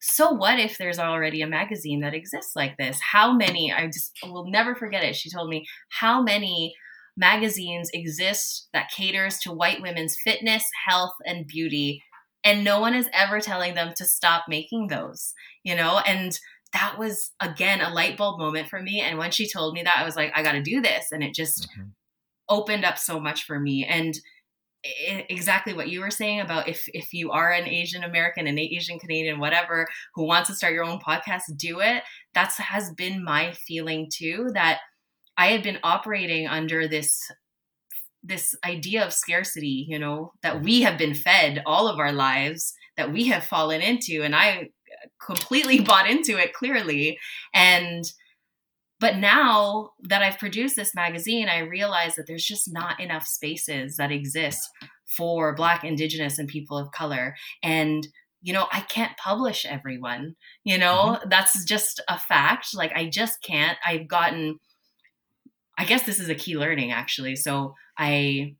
so what if there's already a magazine that exists like this? How many, I just will never forget it. She told me, how many magazines exist that caters to white women's fitness, health, and beauty. And no one is ever telling them to stop making those, you know? And that was, again, a light bulb moment for me. And when she told me that, I was like, I got to do this. And it just mm-hmm. opened up so much for me. And exactly what you were saying about if if you are an Asian American, an Asian Canadian, whatever, who wants to start your own podcast, do it. That's has been my feeling too. That I had been operating under this this idea of scarcity, you know, that mm-hmm. we have been fed all of our lives, that we have fallen into, and I completely [LAUGHS] bought into it clearly, and but now that I've produced this magazine, I realize that there's just not enough spaces that exist for Black, Indigenous, and people of color. And, you know, I can't publish everyone, you know, mm-hmm. that's just a fact. Like, I just can't. I've gotten, I guess this is a key learning actually. So I,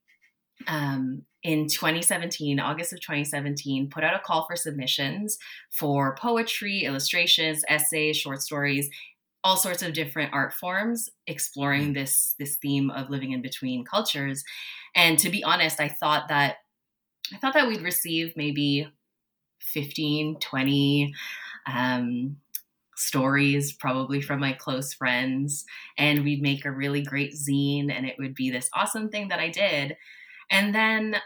um, in 2017, August of 2017, put out a call for submissions for poetry, illustrations, essays, short stories, all sorts of different art forms exploring mm-hmm. this this theme of living in between cultures and to be honest i thought that i thought that we'd receive maybe 15 20 um, stories probably from my close friends and we'd make a really great zine and it would be this awesome thing that i did and then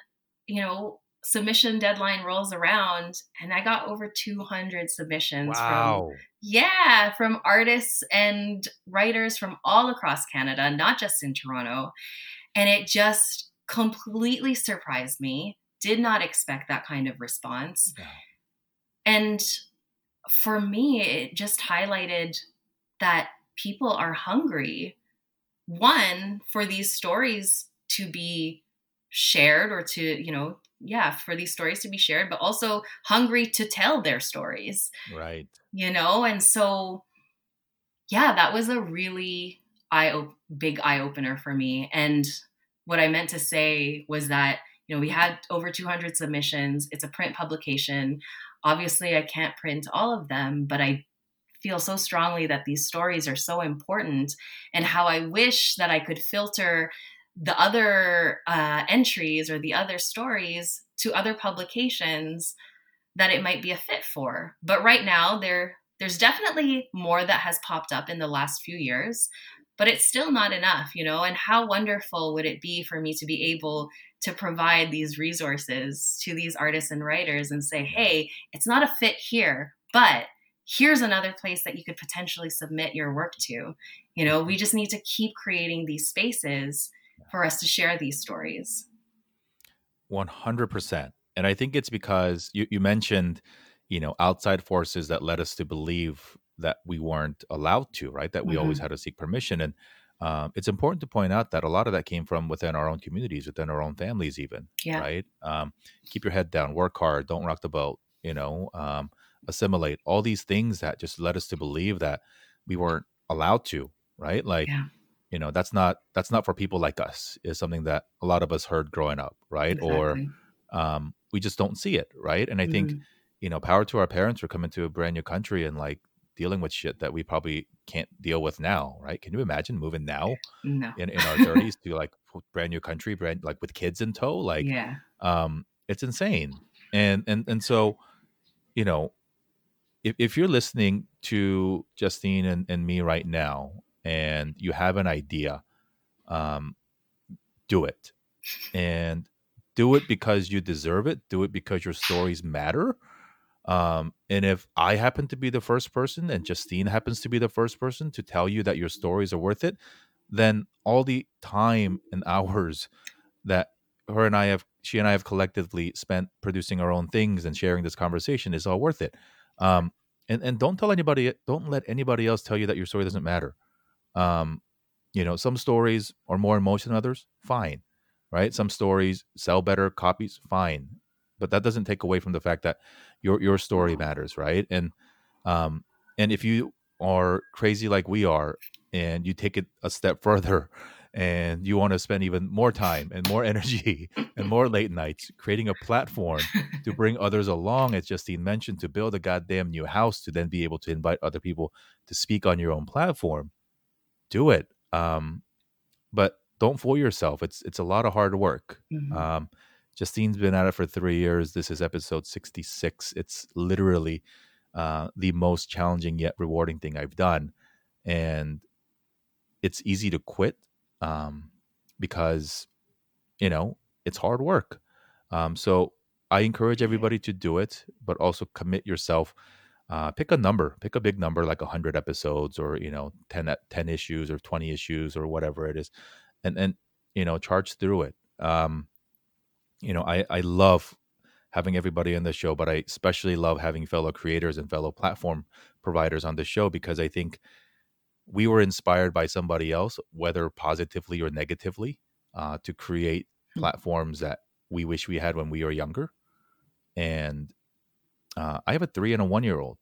you know submission deadline rolls around and I got over 200 submissions wow. from yeah, from artists and writers from all across Canada, not just in Toronto. And it just completely surprised me. Did not expect that kind of response. Yeah. And for me, it just highlighted that people are hungry one for these stories to be shared or to you know yeah for these stories to be shared but also hungry to tell their stories right. you know? And so yeah that was a really eye big eye opener for me. And what i meant to say was that you know we had over 200 submissions. It's a print publication. Obviously i can't print all of them but i feel so strongly that these stories are so important and how i wish that i could filter the other uh, entries or the other stories to other publications that it might be a fit for. But right now, there there's definitely more that has popped up in the last few years, but it's still not enough, you know. And how wonderful would it be for me to be able to provide these resources to these artists and writers and say, hey, it's not a fit here, but here's another place that you could potentially submit your work to. You know, we just need to keep creating these spaces for us to share these stories. 100%. And I think it's because you, you mentioned, you know, outside forces that led us to believe that we weren't allowed to, right? That we mm-hmm. always had to seek permission. And um, it's important to point out that a lot of that came from within our own communities, within our own families, even. Yeah. Right. Um, keep your head down, work hard, don't rock the boat. You know, um, assimilate all these things that just led us to believe that we weren't allowed to. Right. Like, yeah you know that's not that's not for people like us is something that a lot of us heard growing up right exactly. or um, we just don't see it right and i mm-hmm. think you know power to our parents for coming to a brand new country and like dealing with shit that we probably can't deal with now right can you imagine moving now no. in, in our [LAUGHS] 30s to like brand new country brand like with kids in tow like yeah um it's insane and and and so you know if, if you're listening to justine and, and me right now and you have an idea, um, do it. And do it because you deserve it. Do it because your stories matter. Um, and if I happen to be the first person and Justine happens to be the first person to tell you that your stories are worth it, then all the time and [LAUGHS] hours that her and I have, she and I have collectively spent producing our own things and sharing this conversation is all worth it. Um, and and don't tell anybody, don't let anybody else tell you that your story doesn't matter. Um, you know, some stories are more emotional than others. Fine, right? Some stories sell better copies. Fine, but that doesn't take away from the fact that your your story matters, right? And um, and if you are crazy like we are, and you take it a step [LAUGHS] further, and you want to spend even more time and more [LAUGHS] energy and more late nights creating a platform to [LAUGHS] bring others along, as Justine mentioned, to build a goddamn new house to then be able to invite other people to speak on your own platform, do it. Um, but don't fool yourself. It's it's a lot of hard work. Mm-hmm. Um, Justine's been at it for three years. This is episode sixty six. It's literally uh, the most challenging yet rewarding thing I've done, and it's easy to quit um, because you know it's hard work. Um, so I encourage everybody to do it, but also commit yourself. Uh, pick a number, pick a big number like 100 episodes or, you know, 10, 10 issues or 20 issues or whatever it is. And, and, you know, charge through it. Um, you know, I, I love having everybody on the show, but I especially love having fellow creators and fellow platform providers on the show because I think we were inspired by somebody else, whether positively or negatively, uh, to create hmm. platforms that we wish we had when we were younger. And uh, I have a three and a one year old.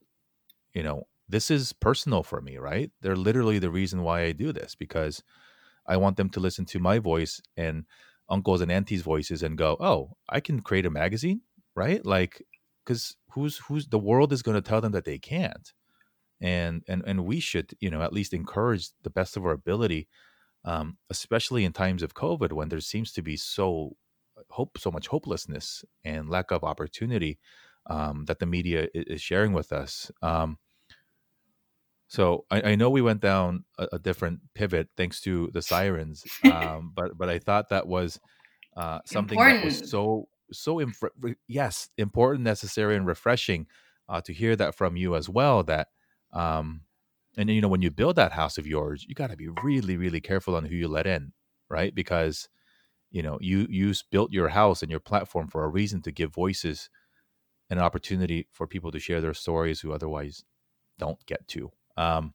You know, this is personal for me, right? They're literally the reason why I do this because I want them to listen to my voice and uncles and aunties' voices and go, "Oh, I can create a magazine, right?" Like, because who's who's the world is going to tell them that they can't and and and we should you know at least encourage the best of our ability um, especially in times of covid when there seems to be so hope so much hopelessness and lack of opportunity um, that the media is sharing with us um, so I, I, know we went down a, a, different pivot thanks to the sirens [LAUGHS] um, but but i thought that was uh, something important. that was so so inf- yes important necessary and refreshing uh, to hear that from you as well that um, and you know, when you build that house of yours, you got to be really, really careful on who you let in, right? Because you know, you you built your house and your platform for a reason to give voices an opportunity for people to share their stories who otherwise don't get to. Um,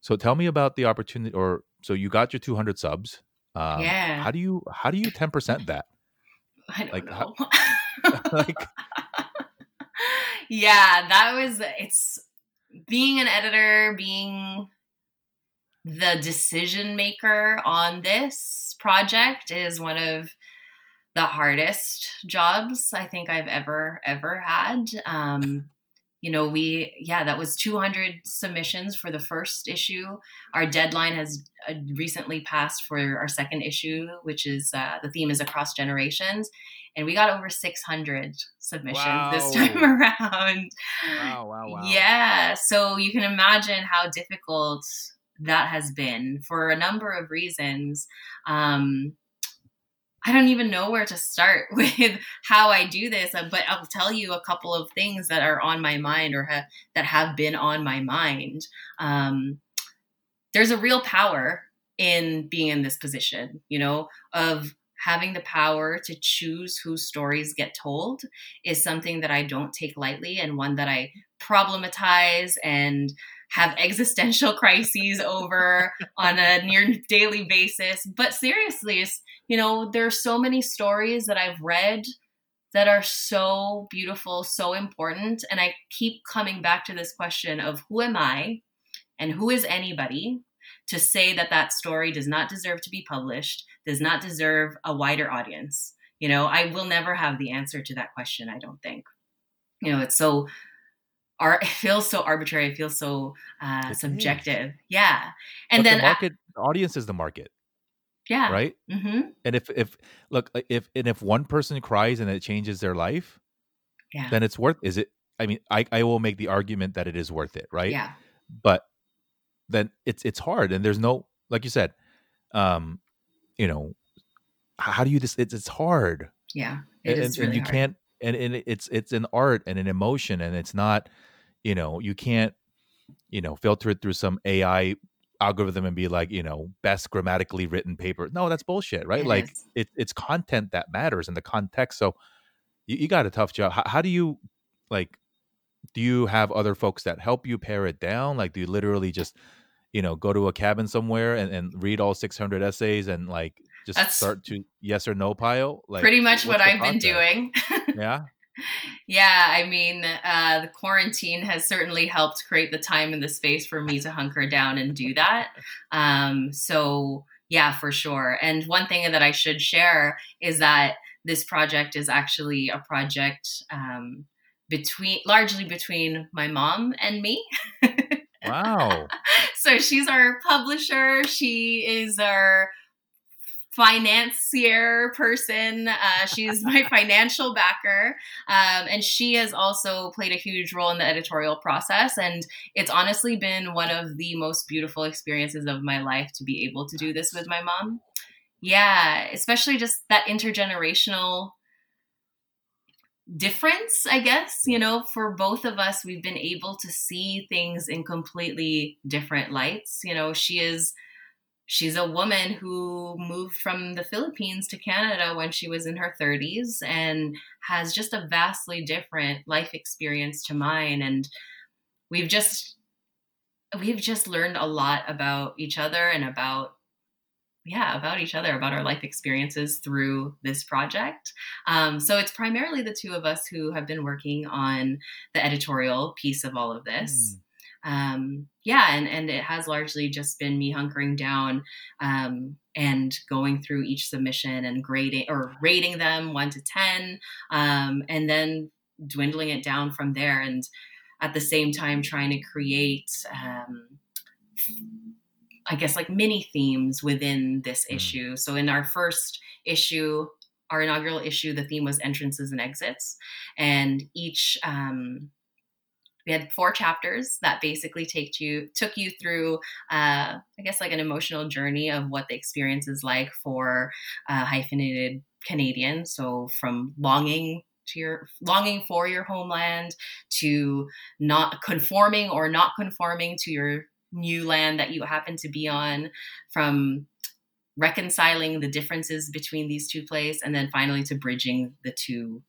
so tell me about the opportunity, or so you got your 200 subs. Um, yeah. How do you how do you 10 percent that? [LAUGHS] I don't like, know. How, [LAUGHS] [LAUGHS] like, yeah, that was it's being an editor, being the decision maker on this project is one of the hardest jobs I think I've ever ever had. Um, you know, we yeah, that was 200 submissions for the first issue. Our deadline has uh, recently passed for our second issue, which is uh, the theme is across generations, and we got over 600 submissions wow. this time [LAUGHS] around. Wow, wow, wow. Yeah, so you can imagine how difficult that has been for a number of reasons. Um, I don't even know where to start [LAUGHS] with how I do this, uh, but I'll tell you a couple of things that are on my mind or ha- that have been on my mind. Um, there's a real power in being in this position, you know, of having the power to choose whose stories get told is something that I don't take lightly and one that I problematize and have existential [LAUGHS] crises over on a near daily basis. But seriously, you know, there are so many stories that I've read that are so beautiful, so important. And I keep coming back to this question of who am I and who is anybody to say that that story does not deserve to be published, does not deserve a wider audience. You know, I will never have the answer to that question, I don't think. You know, it's so it feels so arbitrary. It feels so uh, subjective. Is. Yeah, and but then the market, the audience is the market. Yeah. Right. Mm-hmm. And if if look if and if one person cries and it changes their life, yeah, then it's worth. Is it? I mean, I I will make the argument that it is worth it. Right. Yeah. But then it's it's hard, and there's no like you said, um, you know, how do you just it's it's hard. Yeah, it and, really and you hard. can't and, and it's it's an art and an emotion and it's not you know you can't you know filter it through some ai algorithm and be like you know best grammatically written paper. No that's bullshit right? Like it, it's content that matters in the context. So you, you got a tough job. How, how do you like do you have other folks that help you pare it down? Like do you literally just you know go to a cabin somewhere and, and read all 600 essays and like just That's start to yes or no pile? Like pretty much what i've been doing. [LAUGHS] Yeah yeah i mean uh, the quarantine has certainly helped create the time and the space for me to hunker down and do that um, so Yeah, for sure. And one thing that I should share is that this project is actually a project um, between largely between my mom and me. [LAUGHS] wow. so she's our publisher. She is our financier person. Uh, she's my [LAUGHS] financial backer. Um, and she has also played a huge role in the editorial process. And it's honestly been one of the most beautiful experiences of my life to be able to do this with my mom. Yeah, especially just that intergenerational difference, I guess. You know, for both of us, we've been able to see things in completely different lights. You know, she is she's a woman who moved from the Philippines to Canada when she was in her 30s and has just a vastly different life experience to mine. And we've just we've just learned a lot about each other and about yeah about each other about our life experiences through this project. Um, so it's primarily the two of us who have been working on the editorial piece of all of this. Mm um, yeah, and, and it has largely just been me hunkering down um, and going through each submission and grading or rating them one to 10, um, and then dwindling it down from there. And at the same time, trying to create, um, I guess, like mini themes within this mm. issue. So in our first issue, our inaugural issue, the theme was entrances and exits, and each um, we had four chapters that basically take you took you through uh, i guess like an emotional journey of what the experience is like for uh, hyphenated canadians. So from longing to your longing for your homeland to not conforming or not conforming to your new land that you happen to be on from reconciling the differences between these two places and then finally to bridging the two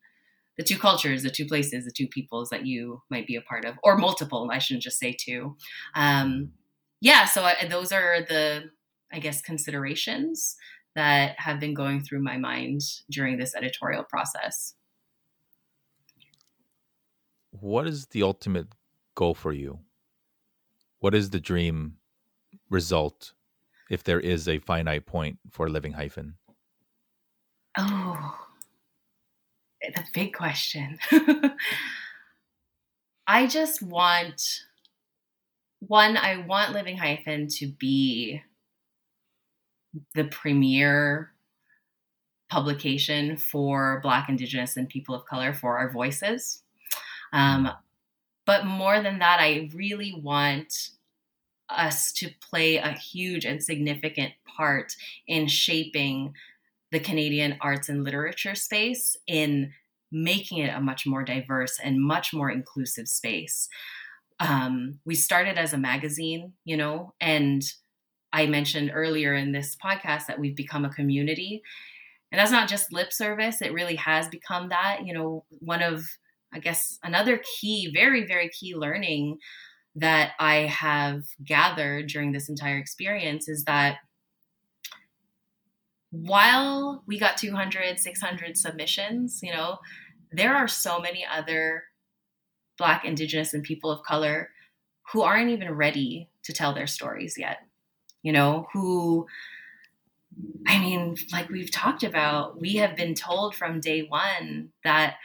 the two cultures, the two places, the two peoples that you might be a part of, or multiple. I shouldn't just say two. Um, yeah, so I, those are the, I guess, considerations that have been going through my mind during this editorial process. What is the ultimate goal for you? What is the dream result if there is a finite point for living hyphen? Oh, the big question. [LAUGHS] I just want one, I want Living Hyphen to be the premier publication for Black, Indigenous, and people of color for our voices. Um, but more than that, I really want us to play a huge and significant part in shaping the Canadian arts and literature space in making it a much more diverse and much more inclusive space. Um, we started as a magazine, you know, and I mentioned earlier in this podcast that we've become a community. And that's not just lip service, it really has become that. You know, one of, I guess, another key, very, very key learning that I have gathered during this entire experience is that while we got 200, 600 submissions, you know, there are so many other Black, Indigenous, and people of color who aren't even ready to tell their stories yet, you know, who, I mean, like we've talked about, we have been told from day one that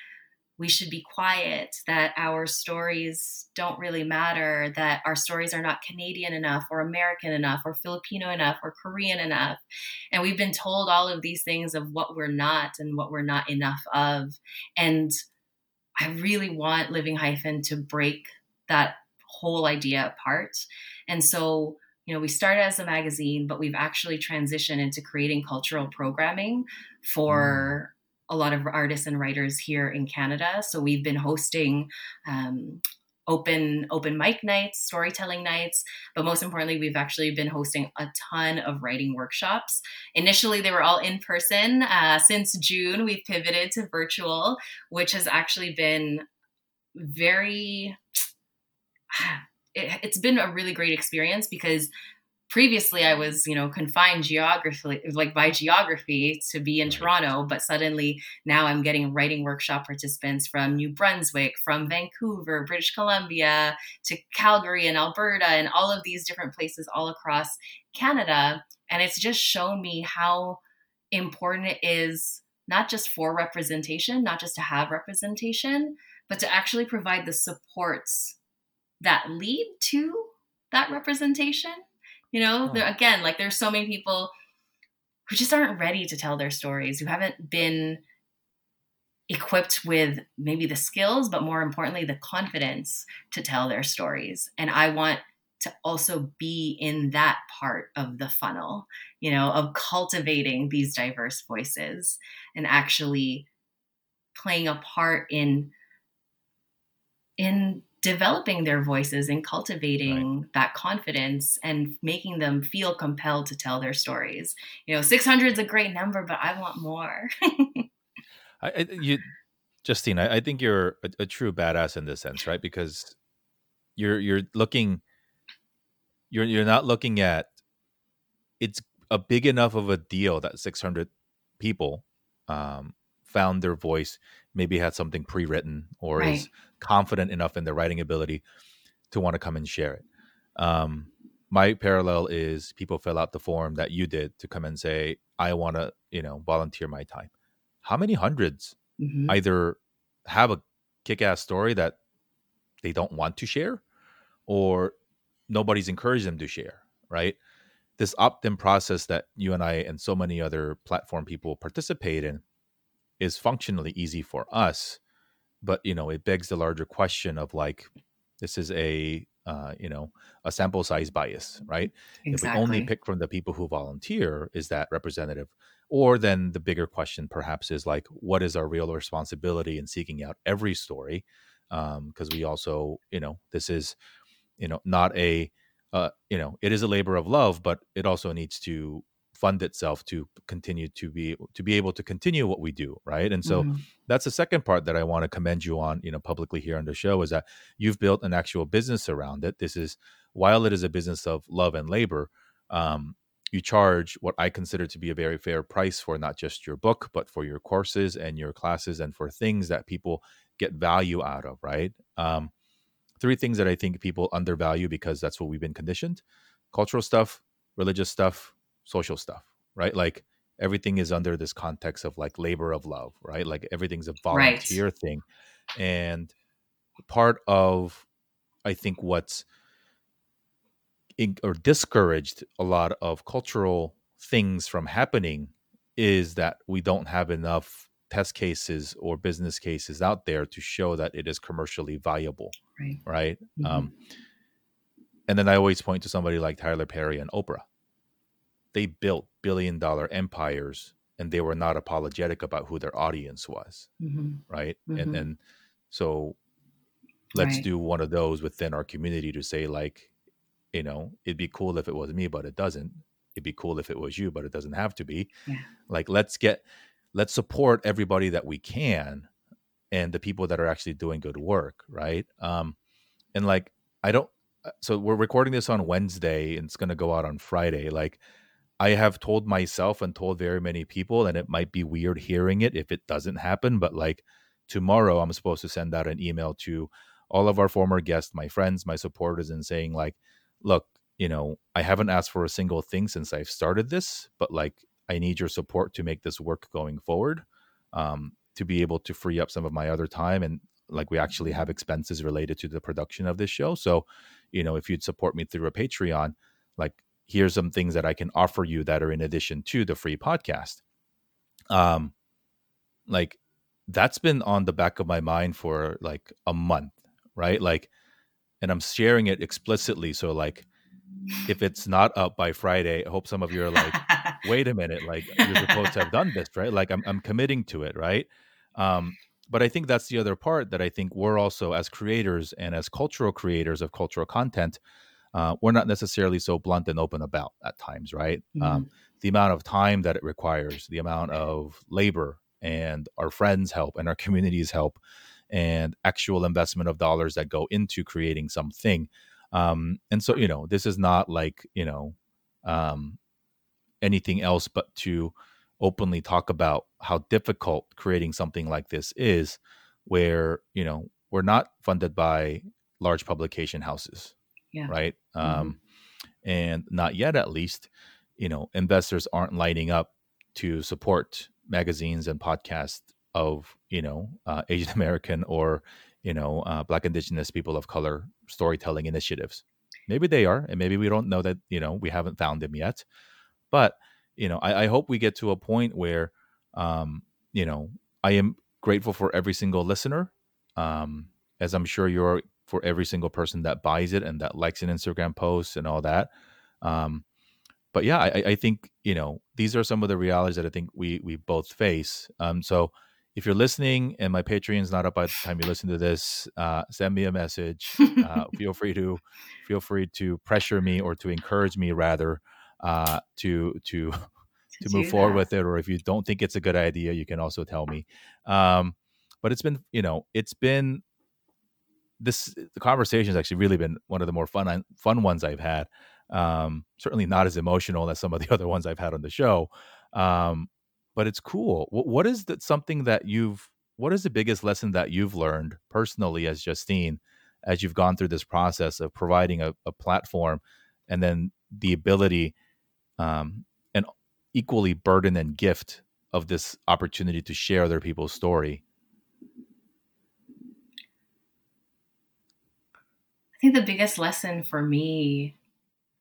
we should be quiet, that our stories don't really matter, that our stories are not Canadian enough or American enough or Filipino enough or Korean enough. And we've been told all of these things of what we're not and what we're not enough of. And I really want Living Hyphen to break that whole idea apart. And so, you know, we started as a magazine, but we've actually transitioned into creating cultural programming for mm. A lot of artists and writers here in Canada. So we've been hosting um, open open mic nights, storytelling nights, but most importantly, we've actually been hosting a ton of writing workshops. Initially, they were all in person. Uh, since June, we've pivoted to virtual, which has actually been very. [SIGHS] It, it's been a really great experience because previously I was, you know, confined geography, like by geography to be in Toronto, but suddenly now I'm getting writing workshop participants from New Brunswick, from Vancouver, British Columbia to Calgary and Alberta and all of these different places all across Canada. And it's just shown me how important it is not just for representation, not just to have representation, but to actually provide the supports that lead to that representation. You know, oh. there, again, like there's so many people who just aren't ready to tell their stories, who haven't been equipped with maybe the skills, but more importantly, the confidence to tell their stories. And I want to also be in that part of the funnel, you know, of cultivating these diverse voices and actually playing a part in in developing their voices and cultivating right. that confidence and making them feel compelled to tell their stories. You know, 600 is a great number, but I want more. [LAUGHS] I, you, Justine, I, I think you're a, a, true badass in this sense, right? Because you're you're looking, you're you're not looking at. It's a big enough of a deal that 600 people um, found their voice, maybe had something pre-written, or right. is confident enough in their writing ability to want to come and share it. Um, my parallel is people fill out the form that you did to come and say, I want to, you know, volunteer my time. How many 100s mm-hmm. either have a kick ass story that they don't want to share or nobody's encouraged them to share, right? This opt in process that you and I and so many other platform people participate in is functionally easy for us but you know it begs the larger question of like this is a uh, you know a sample size bias right? Exactly. if we only pick from the people who volunteer is that representative? Or then the bigger question perhaps is like what is our real responsibility in seeking out every story? Because um, we also you know this is you know not a uh, you know it is a labor of love but it also needs to fund itself to continue to be to be able to continue what we do right? And so mm-hmm. that's the second part that i want to commend you on you know publicly here on the show is that you've built an actual business around it. This is while it is a business of love and labor um, you charge what i consider to be a very fair price for not just your book but for your courses and your classes and for things that people get value out of right? Um, three things that i think people undervalue because that's what we've been conditioned. Cultural stuff religious stuff social stuff, right? Like everything is under this context of like labor of love, right? Like everything's a volunteer right. thing. And part of, I think, what's in, or discouraged a lot of cultural things from happening is that we don't have enough test cases or business cases out there to show that it is commercially viable right, right? Mm-hmm. Um, and then i always point to somebody like tyler perry and oprah they built billion dollar empires and they were not apologetic about who their audience was mm-hmm. right mm-hmm. and then so let's right. do one of those within our community to say like you know it'd be cool if it was me but it doesn't it'd be cool if it was you but it doesn't have to be yeah. like let's get let's support everybody that we can and the people that are actually doing good work right um and like i don't uh, so we're recording this on wednesday and it's going to go out on friday like I have told myself and told very many people, and it might be weird hearing it if it doesn't happen, but like tomorrow, I'm supposed to send out an email to all of our former guests, my friends, my supporters, and saying, like, look, you know, I haven't asked for a single thing since I've started this, but like, I need your support to make this work going forward, um, to be able to free up some of my other time. And like, we actually have expenses related to the production of this show. So, you know, if you'd support me through a Patreon, like here's some things that I can offer you that are in addition to the free podcast. Um, like that's been on the back of my mind for like a month, right? Like, and I'm sharing it explicitly. So, like, if it's not up by Friday, I hope some of you are like, [LAUGHS] wait a minute, like, you're supposed to have done this, right? Like, I'm, I'm committing to it, right? Um, but I think that's the other part that I think we're also, as creators and as cultural creators of cultural content, uh, we're not necessarily so blunt and open about at times, right? Um, mm-hmm. Um, the amount of time that it requires, the amount of labor and our friends' help and our community's help, and actual investment of dollars that go into creating something. Um, and so, you know, this is not like, you know, um, anything else but to openly talk about how difficult creating something like this is, where, you know, we're not funded by large publication houses yeah. right? Mm-hmm. Um, and not yet, at least. you know investors aren't lining up to support magazines and podcasts of you know uh, [LAUGHS] Asian American or you know uh, Black Indigenous people of color storytelling initiatives. Maybe they are, and maybe we don't know that. You know, we haven't found them yet. But you know, I, I hope we get to a point where, um, you know, I am grateful for every single listener, um, as I'm sure you're for every single person that buys it and that likes an Instagram post and all that. Um, but yeah, I, I, think you know these are some of the realities that I think we we both face. Um, so if you're listening and my Patreon's not up by the time you listen to this, uh, send me a message. Uh, [LAUGHS] feel free to feel free to pressure me or to encourage me rather uh, to to to move forward with it. Or if you don't think it's a good idea, you can also tell me. Um, but it's been you know it's been this the conversation has actually really been one of the more fun fun ones I've had. Um, certainly not as emotional as some of the [LAUGHS] other ones I've had on the show. Um, but it's cool. What, what is that something that you've what is the biggest lesson that you've learned personally as Justine as you've gone through this process of providing a, a platform and then the ability um, and equally burden and gift of this opportunity to share other people's story think the biggest lesson for me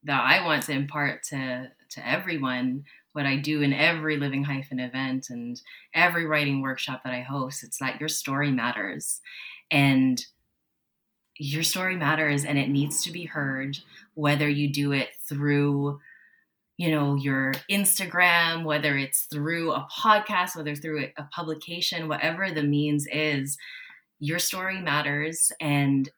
that I want to impart to to everyone, what I do in every living hyphen event and every writing workshop that I host, it's that your story matters. And your story matters and it needs to be heard, whether you do it through you know your instagram whether it's through a podcast whether through a publication whatever the means is your story matters and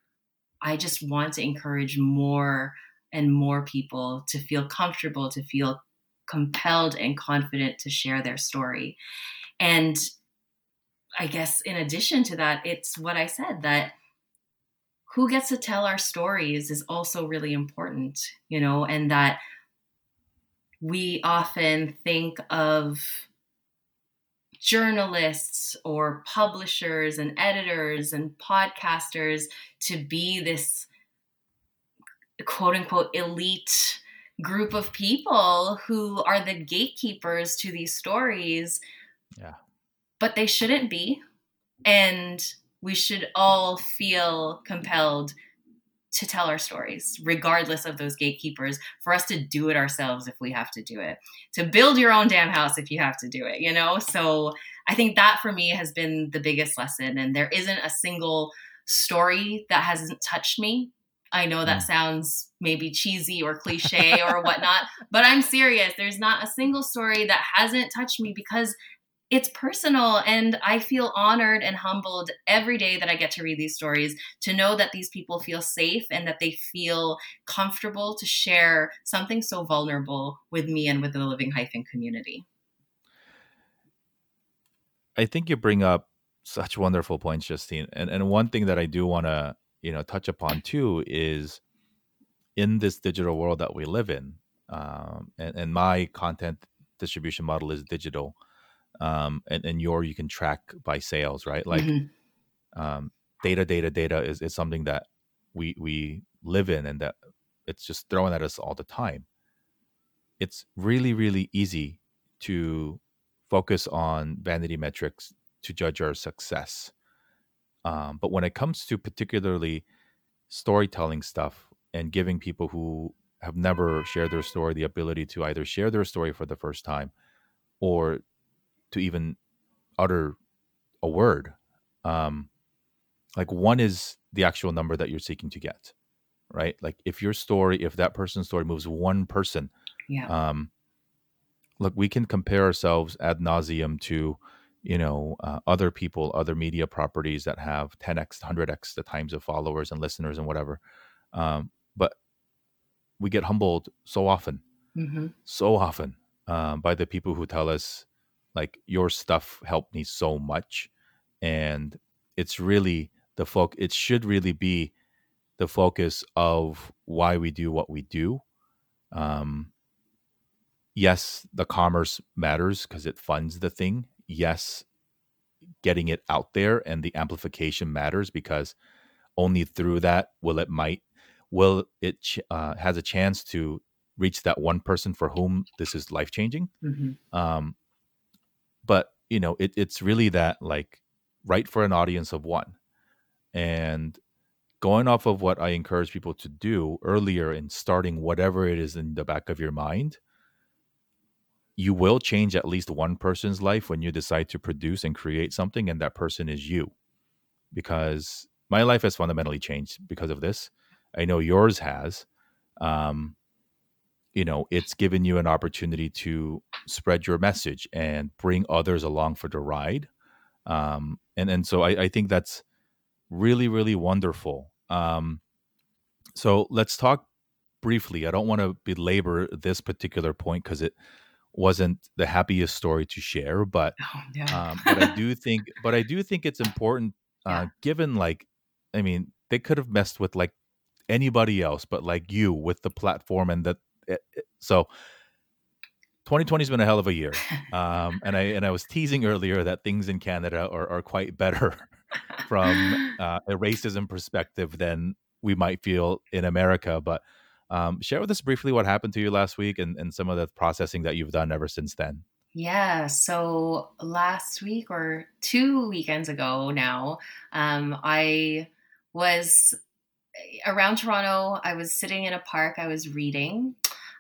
I just want to encourage more and more people to feel comfortable, to feel compelled and confident to share their story. And I guess in addition to that, it's what I said that who gets to tell our stories is also really important, you know, and that we often think of journalists or publishers and editors and podcasters to be this quote unquote elite group of people who are the gatekeepers to these stories. Yeah. But they shouldn't be. And we should all feel compelled to tell our stories, regardless of those gatekeepers, for us to do it ourselves if we have to do it, to build your own damn house if you have to do it, you know? So I think that for me has been the biggest lesson. And there isn't a single story that hasn't touched me. I know that mm. sounds maybe cheesy or [LAUGHS] cliche or whatnot, but I'm serious. There's not a single story that hasn't touched me because it's personal and i feel honored and humbled every day that i get to read these stories to know that these people feel safe and that they feel comfortable to share something so vulnerable with me and with the living hyphen community. I think you bring up such wonderful points justine and and one thing that i do want to you know touch upon too is in this digital world that we live in um, and, and my content distribution model is digital um, and, and your you can track by sales, right? Like mm-hmm. um, data, data, data is, is something that we we live in and that it's just thrown at us all the time. It's really, really easy to focus on vanity metrics to judge our success. Um, but when it comes to particularly storytelling stuff and giving people who have never shared their story the ability to either share their story for the first time or to even utter a word. Um, like one is the actual number that you're seeking to get, right? Like if your story, if that person's story moves one person, yeah. Um, look, we can compare ourselves ad nauseum to, you know, uh, other people, other media properties that have 10x, 100x the times of followers and listeners and whatever. Um, but we get humbled so often, mm-hmm. so often um, by the people who tell us, like your stuff helped me so much and it's really the folk it should really be the focus of why we do what we do um yes the commerce matters because it funds the thing yes getting it out there and the amplification matters because only through that will it might will it uh, has a chance to reach that one person for whom this is life changing. Mm-hmm. Um, but you know, it, it's really that like right for an audience of one, and going off of what I encourage people to do earlier in starting whatever it is in the back of your mind, you will change at least one person's life when you decide to produce and create something, and that person is you. Because my life has fundamentally changed because of this. I know yours has. Um, you know, it's given you an opportunity to spread your message and bring others along for the ride. Um, and and so I, I think that's really really wonderful. Um, so let's talk briefly. I don't want to belabor this particular point because it wasn't the happiest story to share, but Oh, yeah. um, but I [LAUGHS] do think but I do think it's important uh, Yeah. given like I mean they could have messed with like anybody else, but like you with the platform and that it, it- so. 2020 has been a hell of a year, um, and I and I was teasing earlier that things in Canada are, are quite better [LAUGHS] from uh, a racism perspective than we might feel in America. But um, share with us briefly what happened to you last week and, and some of the processing that you've done ever since then. Yeah, so last week or two weekends ago now, um, I was around Toronto. I was sitting in a park. I was reading.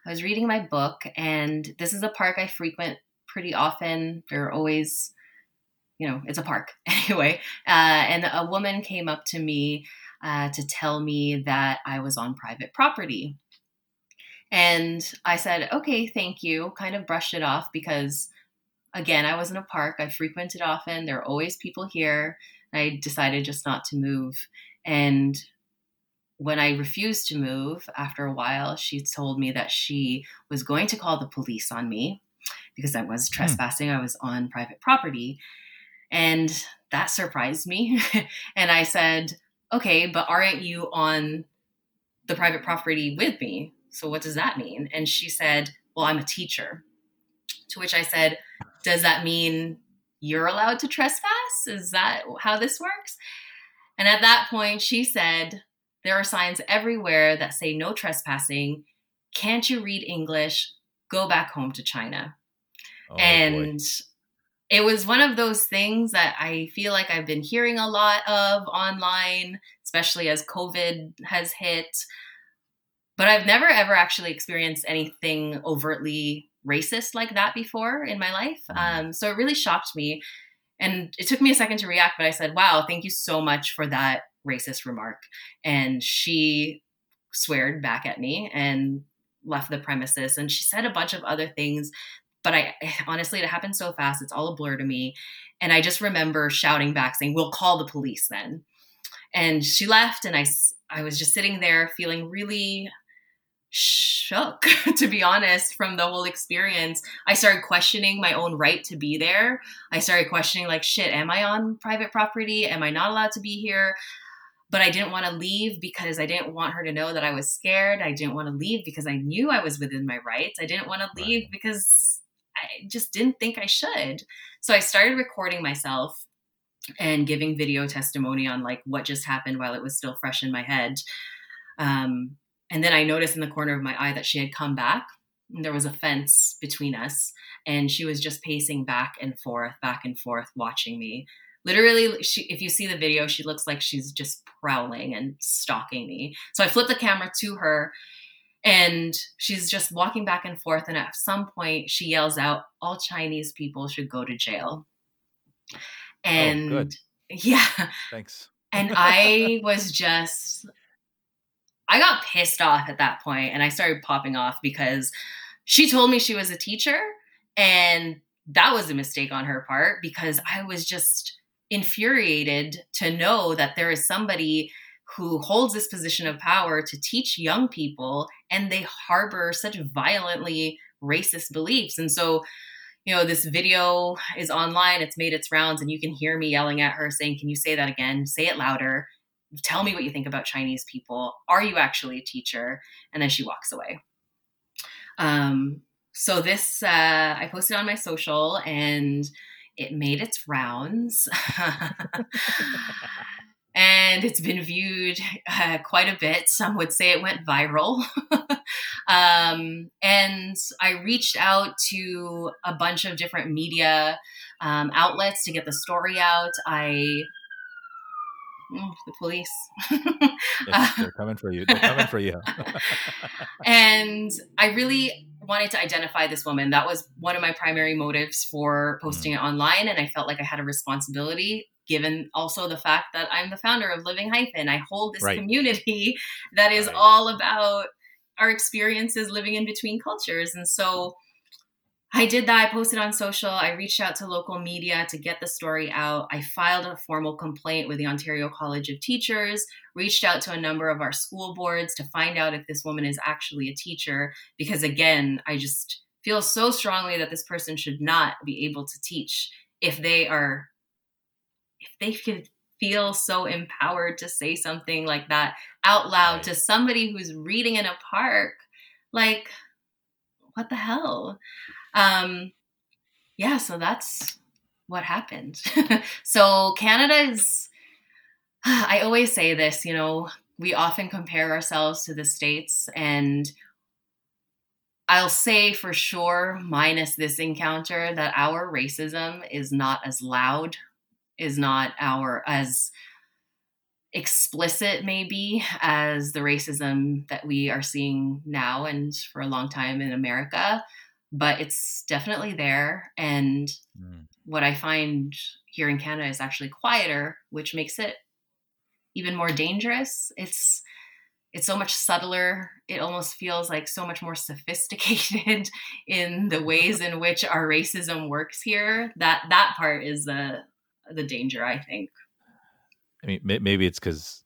I was reading my book, and this is a park I frequent pretty often. There are always, you know, it's a park [LAUGHS] anyway. Uh, and a woman came up to me uh, to tell me that I was on private property. And I said, okay, thank you. Kind of brushed it off because, again, I was in a park. I frequented often. There are always people here. I decided just not to move. And when I refused to move after a while, she told me that she was going to call the police on me because I was hmm. trespassing. I was on private property. And that surprised me. [LAUGHS] and I said, okay, but aren't you on the private property with me? So what does that mean? And she said, well, I'm a teacher. To which I said, does that mean you're allowed to trespass? Is that how this works? And at that point, she said, there are signs everywhere that say no trespassing. Can't you read English? Go back home to China. Oh, boy. and it was one of those things that I feel like I've been hearing a lot of online, especially as COVID has hit. But I've never ever actually experienced anything overtly racist like that before in my life. Mhm. Um, so it really shocked me. And it took me a second to react, but I said, wow, thank you so much for that racist remark. And she sweared back at me and left the premises. And she said a bunch of other things but I [SIGHS] honestly, it happened so fast. It's all a blur to me. And I just remember shouting back saying, we'll call the police then. And she left and I, I was just sitting there feeling really shook, [LAUGHS] to be honest, from the whole experience. I started questioning my own right to be there. I started questioning, like, shit, am I on private property? Am I not allowed to be here? But I didn't want to leave because I didn't want her to know that I was scared. I didn't want to leave because I knew I was within my rights. I didn't want to leave Right. because I just didn't think I should. So I started recording myself and giving video testimony on like what just happened while it was still fresh in my head. Um, and then I noticed in the corner of my eye that she had come back. And there was a fence between us, and she was just pacing back and forth, back and forth, watching me. Literally, she, if you see the video, she looks like she's just prowling and stalking me. So I flip the camera to her, and she's just walking back and forth. And at some point, she yells out, All Chinese people should go to jail. Oh, and good. yeah, Thanks. and [LAUGHS] I was just, I got pissed off at that point and I started popping off because she told me she was a teacher and that was a mistake on her part because I was just infuriated to know that there is somebody who holds this position of power to teach young people and they harbor such violently racist beliefs. And so, you know, this video is online, it's made its rounds, and you can hear me yelling at her saying, Can you say that again? Say it louder. Tell me what you think about Chinese people. Are you actually a teacher? And then she walks away. Um, so this, uh, I posted on my social and it made its rounds. [LAUGHS] and it's been viewed uh, quite a bit. Some would say it went viral. [LAUGHS] um, and I reached out to a bunch of different media um, outlets to get the story out. I Mm, the police. they're [LAUGHS] coming for you. They're coming for you. [LAUGHS] and I really wanted to identify this woman. That was one of my primary motives for posting mm. it online. And I felt like I had a responsibility, given also the fact that I'm the founder of Living Hyphen. I hold this right. community [LAUGHS] that is right. all about our experiences living in between cultures. And so I did that. I posted on social. I reached out to local media to get the story out. I filed a formal complaint with the Ontario College of Teachers, reached out to a number of our school boards to find out if this woman is actually a teacher. Because again, I just feel so strongly that this person should not be able to teach if they are, if they could feel so empowered to say something like that out loud right. to somebody who's reading in a park. Like, what the hell? Um, yeah, so that's what happened. [LAUGHS] so Canada is, [SIGHS] I always say this, you know, we often compare ourselves to the States, and I'll say for sure, minus this encounter, that our racism is not as loud, is not our as explicit maybe as the racism that we are seeing now and for a long time in America but it's definitely there. And mm. what I find here in Canada is actually quieter, which makes it even more dangerous. It's it's so much subtler. It almost feels like so much more [LAUGHS] sophisticated in the ways in which our racism works here. That that part is the the danger, I think. I mean, maybe it's because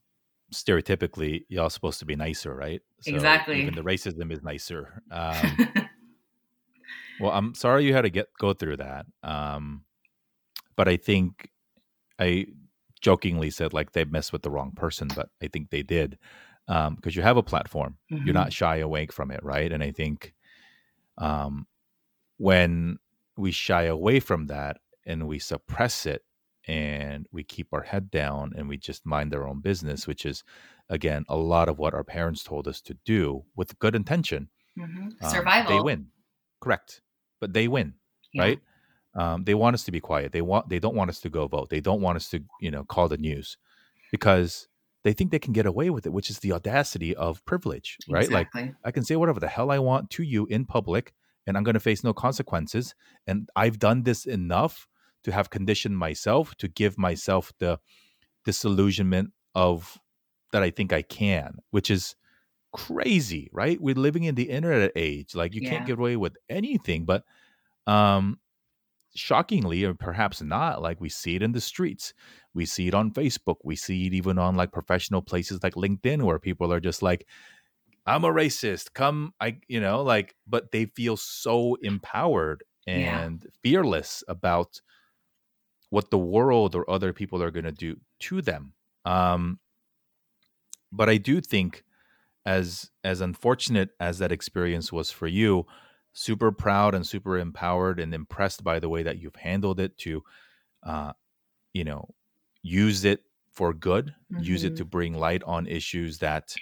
stereotypically y'all supposed to be nicer, right? So exactly. Even the racism is nicer. [LAUGHS] Um, well, I'm sorry you had to get go through that. Um, but I think I jokingly said like they messed with the wrong person, but I think they did because um, you have a platform. Mm-hmm. You're not shy away from it, right? And I think um, when we shy away from that and we suppress it and we keep our head down and we just mind our own business, which is again a lot of what our parents told us to do with good intention. Mm-hmm. Survival. Um, they win. Correct but they win, yeah. right? Um, they want us to be quiet. They want they don't want us to go vote. They don't want us to you know call the news because they think they can get away with it, which is the audacity of privilege, right? Exactly. Like I can say whatever the hell I want to you in public, and I'm going to face no consequences. And I've done this enough to have conditioned myself to give myself the disillusionment of that I think I can, which is crazy, right? We're living in the internet age. Like you yeah. can't get away with anything. But um shockingly, or perhaps not, like we see it in the streets. We see it on Facebook. We see it even on like professional places like LinkedIn where people are just like, I'm a racist. Come, I, you know, like, but they feel so empowered and yeah. fearless about what the world or other people are going to do to them. Um, but I do think as as unfortunate as that experience was for you super proud and super empowered and impressed by the way that you've handled it to uh you know use it for good mm-hmm. use it to mm-hmm. bring light on issues that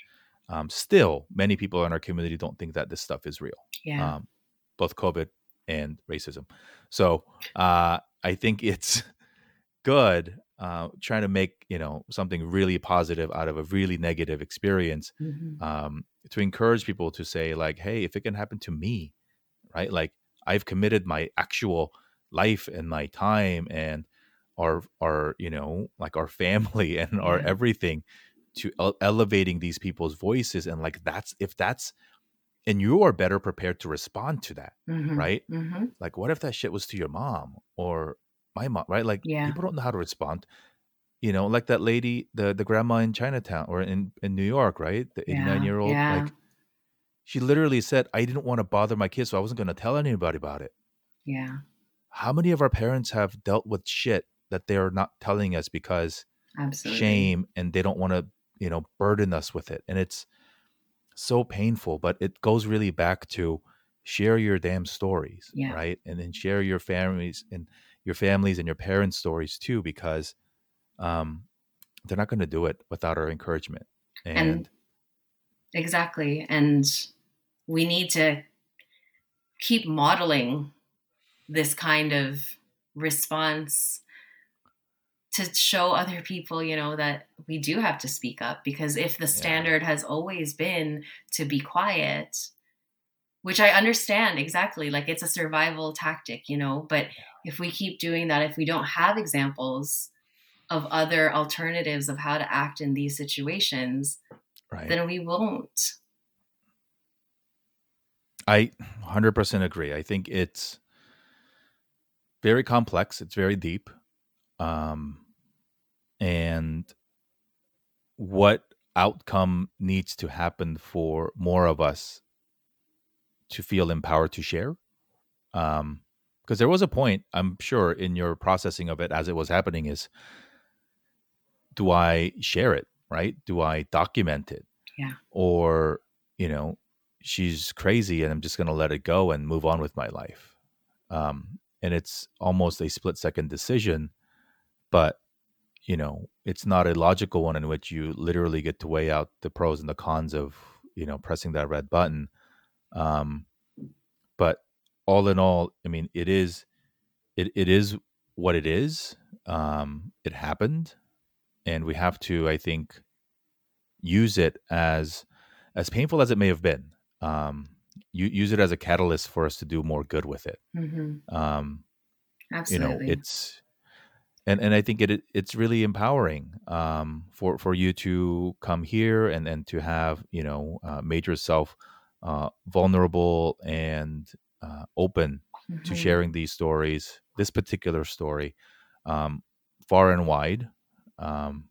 um, still many people in our community don't think that this stuff is real yeah um, both covid and racism so uh i think it's [LAUGHS] good uh, trying to make you know something really positive out of a really negative experience mm-hmm. um, to encourage people to say like hey if it can happen to me right like i've committed my actual life and my time and our our you know like our family [LAUGHS] and yeah. our everything to ele- elevating these people's voices and like that's if that's and you are better prepared to respond to that mm-hmm. right mm-hmm. like what if that shit was to your mom or my mom, right? Like yeah. people don't know how to respond. You know, like that lady, the the grandma in Chinatown or in in New York, right? The 89 year old, yeah. like she literally said, "I didn't want to bother my kids, so I wasn't going to tell anybody about it." Yeah. How many of our parents have dealt with shit that they are not telling us because Absolutely. shame and they don't want to, you know, burden us with it, and it's so painful. But it goes really back to share your damn stories, yeah. right? And then share your families and your families and your parents' stories too, because um, they're not going to do it without our encouragement. And, and exactly. And we need to keep modeling this kind of response to show other people, you know, that we do have to speak up because if the standard yeah. has always been to be quiet, which I understand exactly, like it's a survival tactic, you know, but if we keep doing that, if we don't have examples of other alternatives of how to act in these situations, right. then we won't. I 100% agree. I think it's very complex, it's very deep. Um, and what outcome needs to happen for more of us to feel empowered to share. Um because there was a point i'm sure in your processing of it as it was happening is do i share it right? Do i document it? Yeah. Or you know she's crazy and i'm just going to let it go and move on with my life. Um and it's almost a split second decision but you know it's not a logical one in which you literally get to weigh out the pros and the cons of you know pressing that red button um but all in all i mean it is it, it is what it is um it happened and we have to i think use it as as painful as it may have been um you use it as a catalyst for us to do more good with it mm-hmm. um Absolutely. you know it's and and I think it it's really empowering um, for for you to come here and and to have you know uh, made yourself uh, vulnerable and uh, open mm-hmm. to sharing these stories, this particular story, um, far and wide. Um,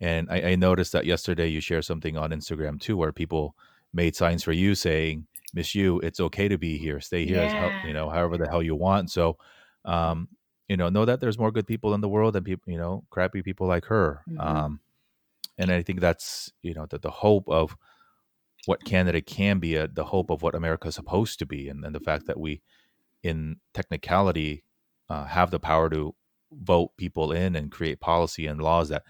and I, I, noticed that yesterday you shared something on Instagram too, where people made signs for you saying, "Miss you, it's okay to be here. Stay here, yeah. you know, however the hell you want." So um, you know know that there's more good people in the world than people you know crappy people like her mm-hmm. um and i think that's you know the, the hope of what canada can be a, the hope of what America is supposed to be and, and the fact that we in technicality uh, have the power to vote people in and create policy and laws that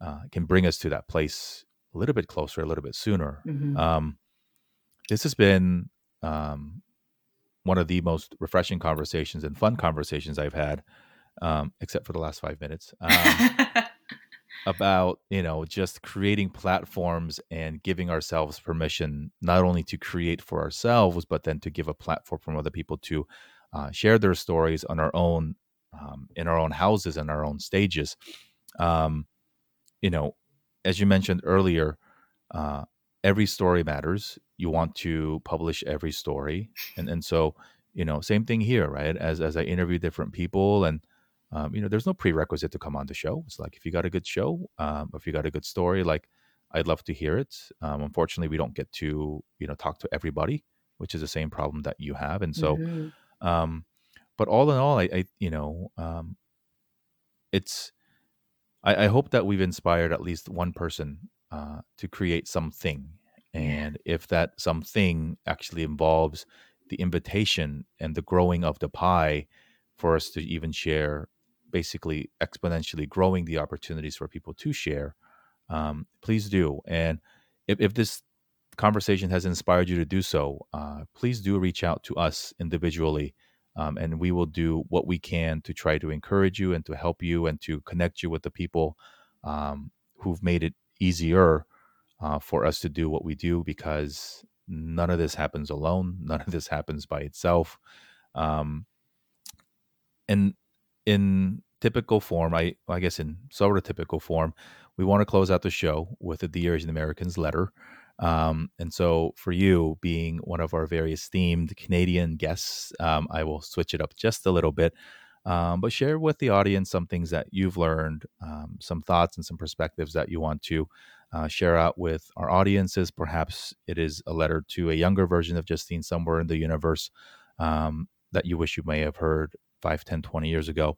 uh, can bring us to that place a little bit closer a little bit sooner mm-hmm. um, this has been um, one of the most refreshing conversations and fun conversations I've had, um, except for the last five minutes, um, [LAUGHS] about you know just creating platforms and giving ourselves permission not only to create for ourselves, but then to give a platform for other people to uh, share their stories on our own, um, in our own houses and our own stages. Um, you know, as you mentioned earlier, uh, every story matters. You want to publish every story. And and so you know same thing here right? As as i interview different people and um, you know there's no prerequisite to come on the show. It's like if you got a good show um, if you got a good story like i'd love to hear it. Um, unfortunately we don't get to you know talk to everybody which is the same problem that you have. And so mm-hmm. um but all in all i, I you know um it's I, I hope that we've inspired at least one person uh, to create something. And if that something actually involves the invitation and the growing of the pie for us to even share, basically exponentially growing the opportunities for people to share, um, please do. And if, if this conversation has inspired you to do so, uh, please do reach out to us individually. Um, and we will do what we can to try to encourage you and to help you and to connect you with the people um, who've made it easier uh, for us to do what we do because none of this happens alone. None of this happens by itself. Um, and in typical form, I, I guess in sort of typical form, we want to close out the show with a Dear Asian Americans letter. Um, and so, for you being one of our very esteemed Canadian guests, um, I will switch it up just a little bit. Um, but share with the audience some things that you've learned, um, some thoughts and some perspectives that you want to uh, share out with our audiences. Perhaps it is a letter to a younger version of Justine somewhere in the universe um, that you wish you may have heard 5, 10, 20 years ago.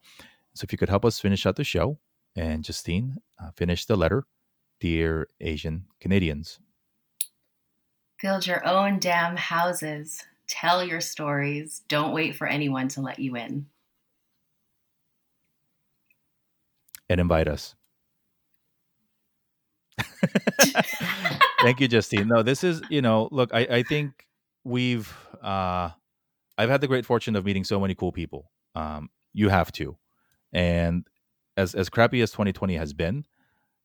So if you could help us finish out the show, and Justine, uh, finish the letter. Dear Asian Canadians, build your own damn houses. Tell your stories. Don't wait for anyone to let you in. And invite us. Thank you, Justine. No, this is, you know, look, I, I think we've uh, I've had the great fortune of meeting so many cool people. Um, you have to, and as as crappy as 2020 has been,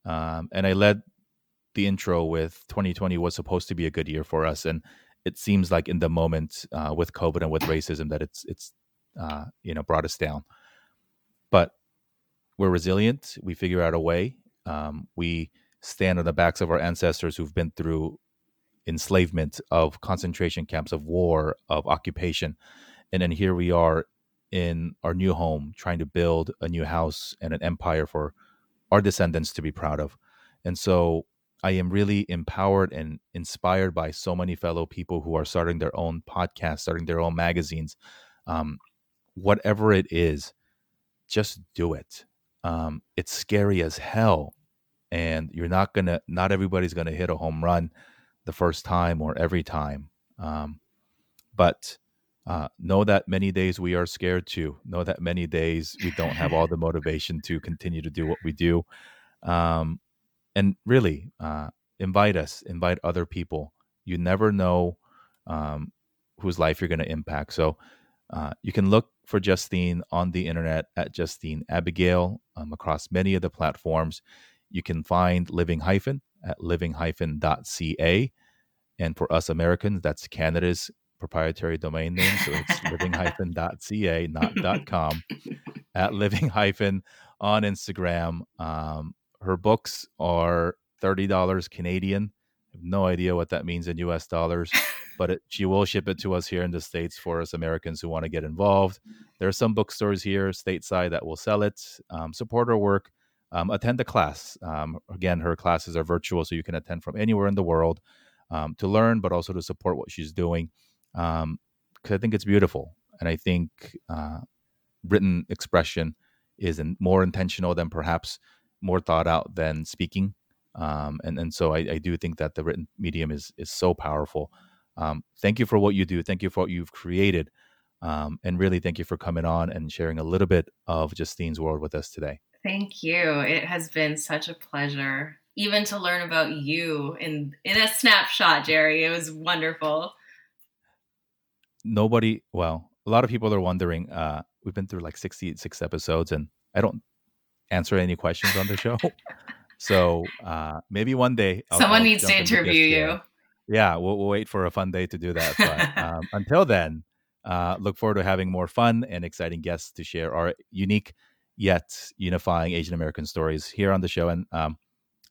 um, and I led the intro with 2020 was supposed to be a good year for us, and it seems like in the moment uh, with COVID and with racism that it's it's uh, you know brought us down. But we're resilient. We figure out a way. Um, we stand on the backs of our ancestors who've been through enslavement, of concentration camps, of war, of occupation, and then here we are in our new home, trying to build a new house and an empire for our descendants to be proud of. And so I am really empowered and inspired by so many fellow people who are starting their own podcasts, starting their own magazines. Um, whatever it is, just do it. Um, it's scary as hell. And you're not going to, not everybody's going to hit a home run the first time or every time. Um, but uh, know that many days we are scared too. Know that many days we don't have all the [LAUGHS] motivation to continue to do what we do. Um, and really, uh, invite us, invite other people. You never know um, whose life you're going to impact. So uh, you can look for Justine on the internet at Justine Abigail um, across many of the platforms. You can find Living Hyphen at living-ca. And for us Americans, that's Canada's proprietary domain name. So it's living-ca, [LAUGHS] not .com, [LAUGHS] at living hyphen on Instagram. Um, her books are $30 Canadian. I have no idea what that means in US dollars, but it, she will ship it to us here in the States for us Americans who want to get involved. There are some bookstores here stateside that will sell it. Um, support her work. Um, attend a class. Um, again, her classes are virtual, so you can attend from anywhere in the world um, to learn, but also to support what she's doing because um, I think it's beautiful, and I think uh, written expression is in, more intentional than perhaps more thought out than speaking, um, and and so I, I, do think that the written medium is is so powerful. Um, thank you for what you do. Thank you for what you've created, um, and really thank you for coming on and sharing a little bit of Justine's world with us today. Thank you. It has been such a pleasure, even to learn about you in in a snapshot, Jerry. It was wonderful nobody well a lot of people are wondering uh we've been through like 66 episodes and i don't answer any questions on the show. [LAUGHS] So uh maybe one day I'll, someone I'll needs to interview you. Yeah we'll, we'll, wait for a fun day to do that but [LAUGHS] um, until then uh look forward to having more fun and exciting guests to share our unique yet unifying asian american stories here on the show. And um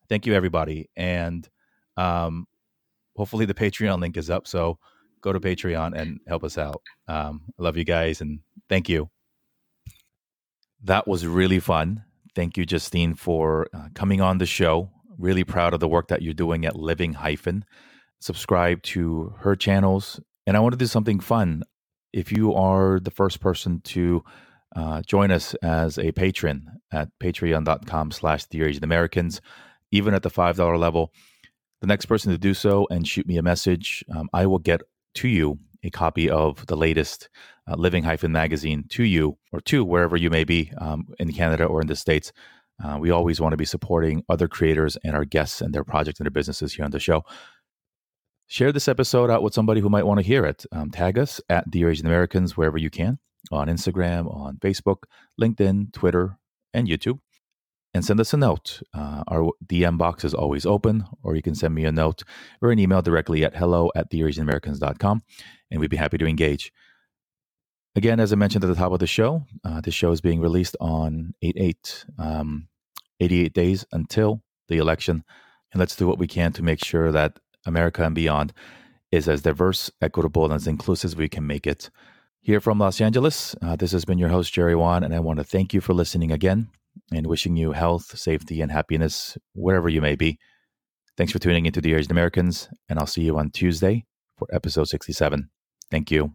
thank you everybody. And um hopefully the patreon link is up. So go to Patreon and help us out. Um, I love you guys and thank you. That was really fun. Thank you, Justine, for uh, coming on the show. Really proud of the work that you're doing at Living Hyphen. Subscribe to her channels. And I want to do something fun. If you are the first person to uh, join us as a patron at patreon.com slash Dear Asian Americans, even at the $5 level, the next person to do so and shoot me a message, um, I will get to you a copy of the latest uh, Living Hyphen magazine to you or to wherever you may be um, in Canada or in the States. Uh, we always want to be supporting other creators and our guests and their projects and their businesses here on the show. Share this episode out with somebody who might want to hear it. Um, tag us at Dear Asian Americans wherever you can on Instagram, on Facebook, LinkedIn, Twitter, and YouTube and send us a note. Uh, our DM box is always open, or you can send me a note or an email directly at hello at dearasianamericans.com, and we'd be happy to engage. Again, as I mentioned at the top of the show, uh, this show is being released on 8 8, um, 88 days until the election. And let's do what we can to make sure that America and beyond is as diverse, equitable, and as inclusive as we can make it. Here from Los Angeles, uh, this has been your host, Jerry Won, and I want to thank you for listening again and wishing you health, safety, and happiness wherever you may be. Thanks for tuning into Dear Asian Americans, and I'll see you on Tuesday for episode 67. Thank you.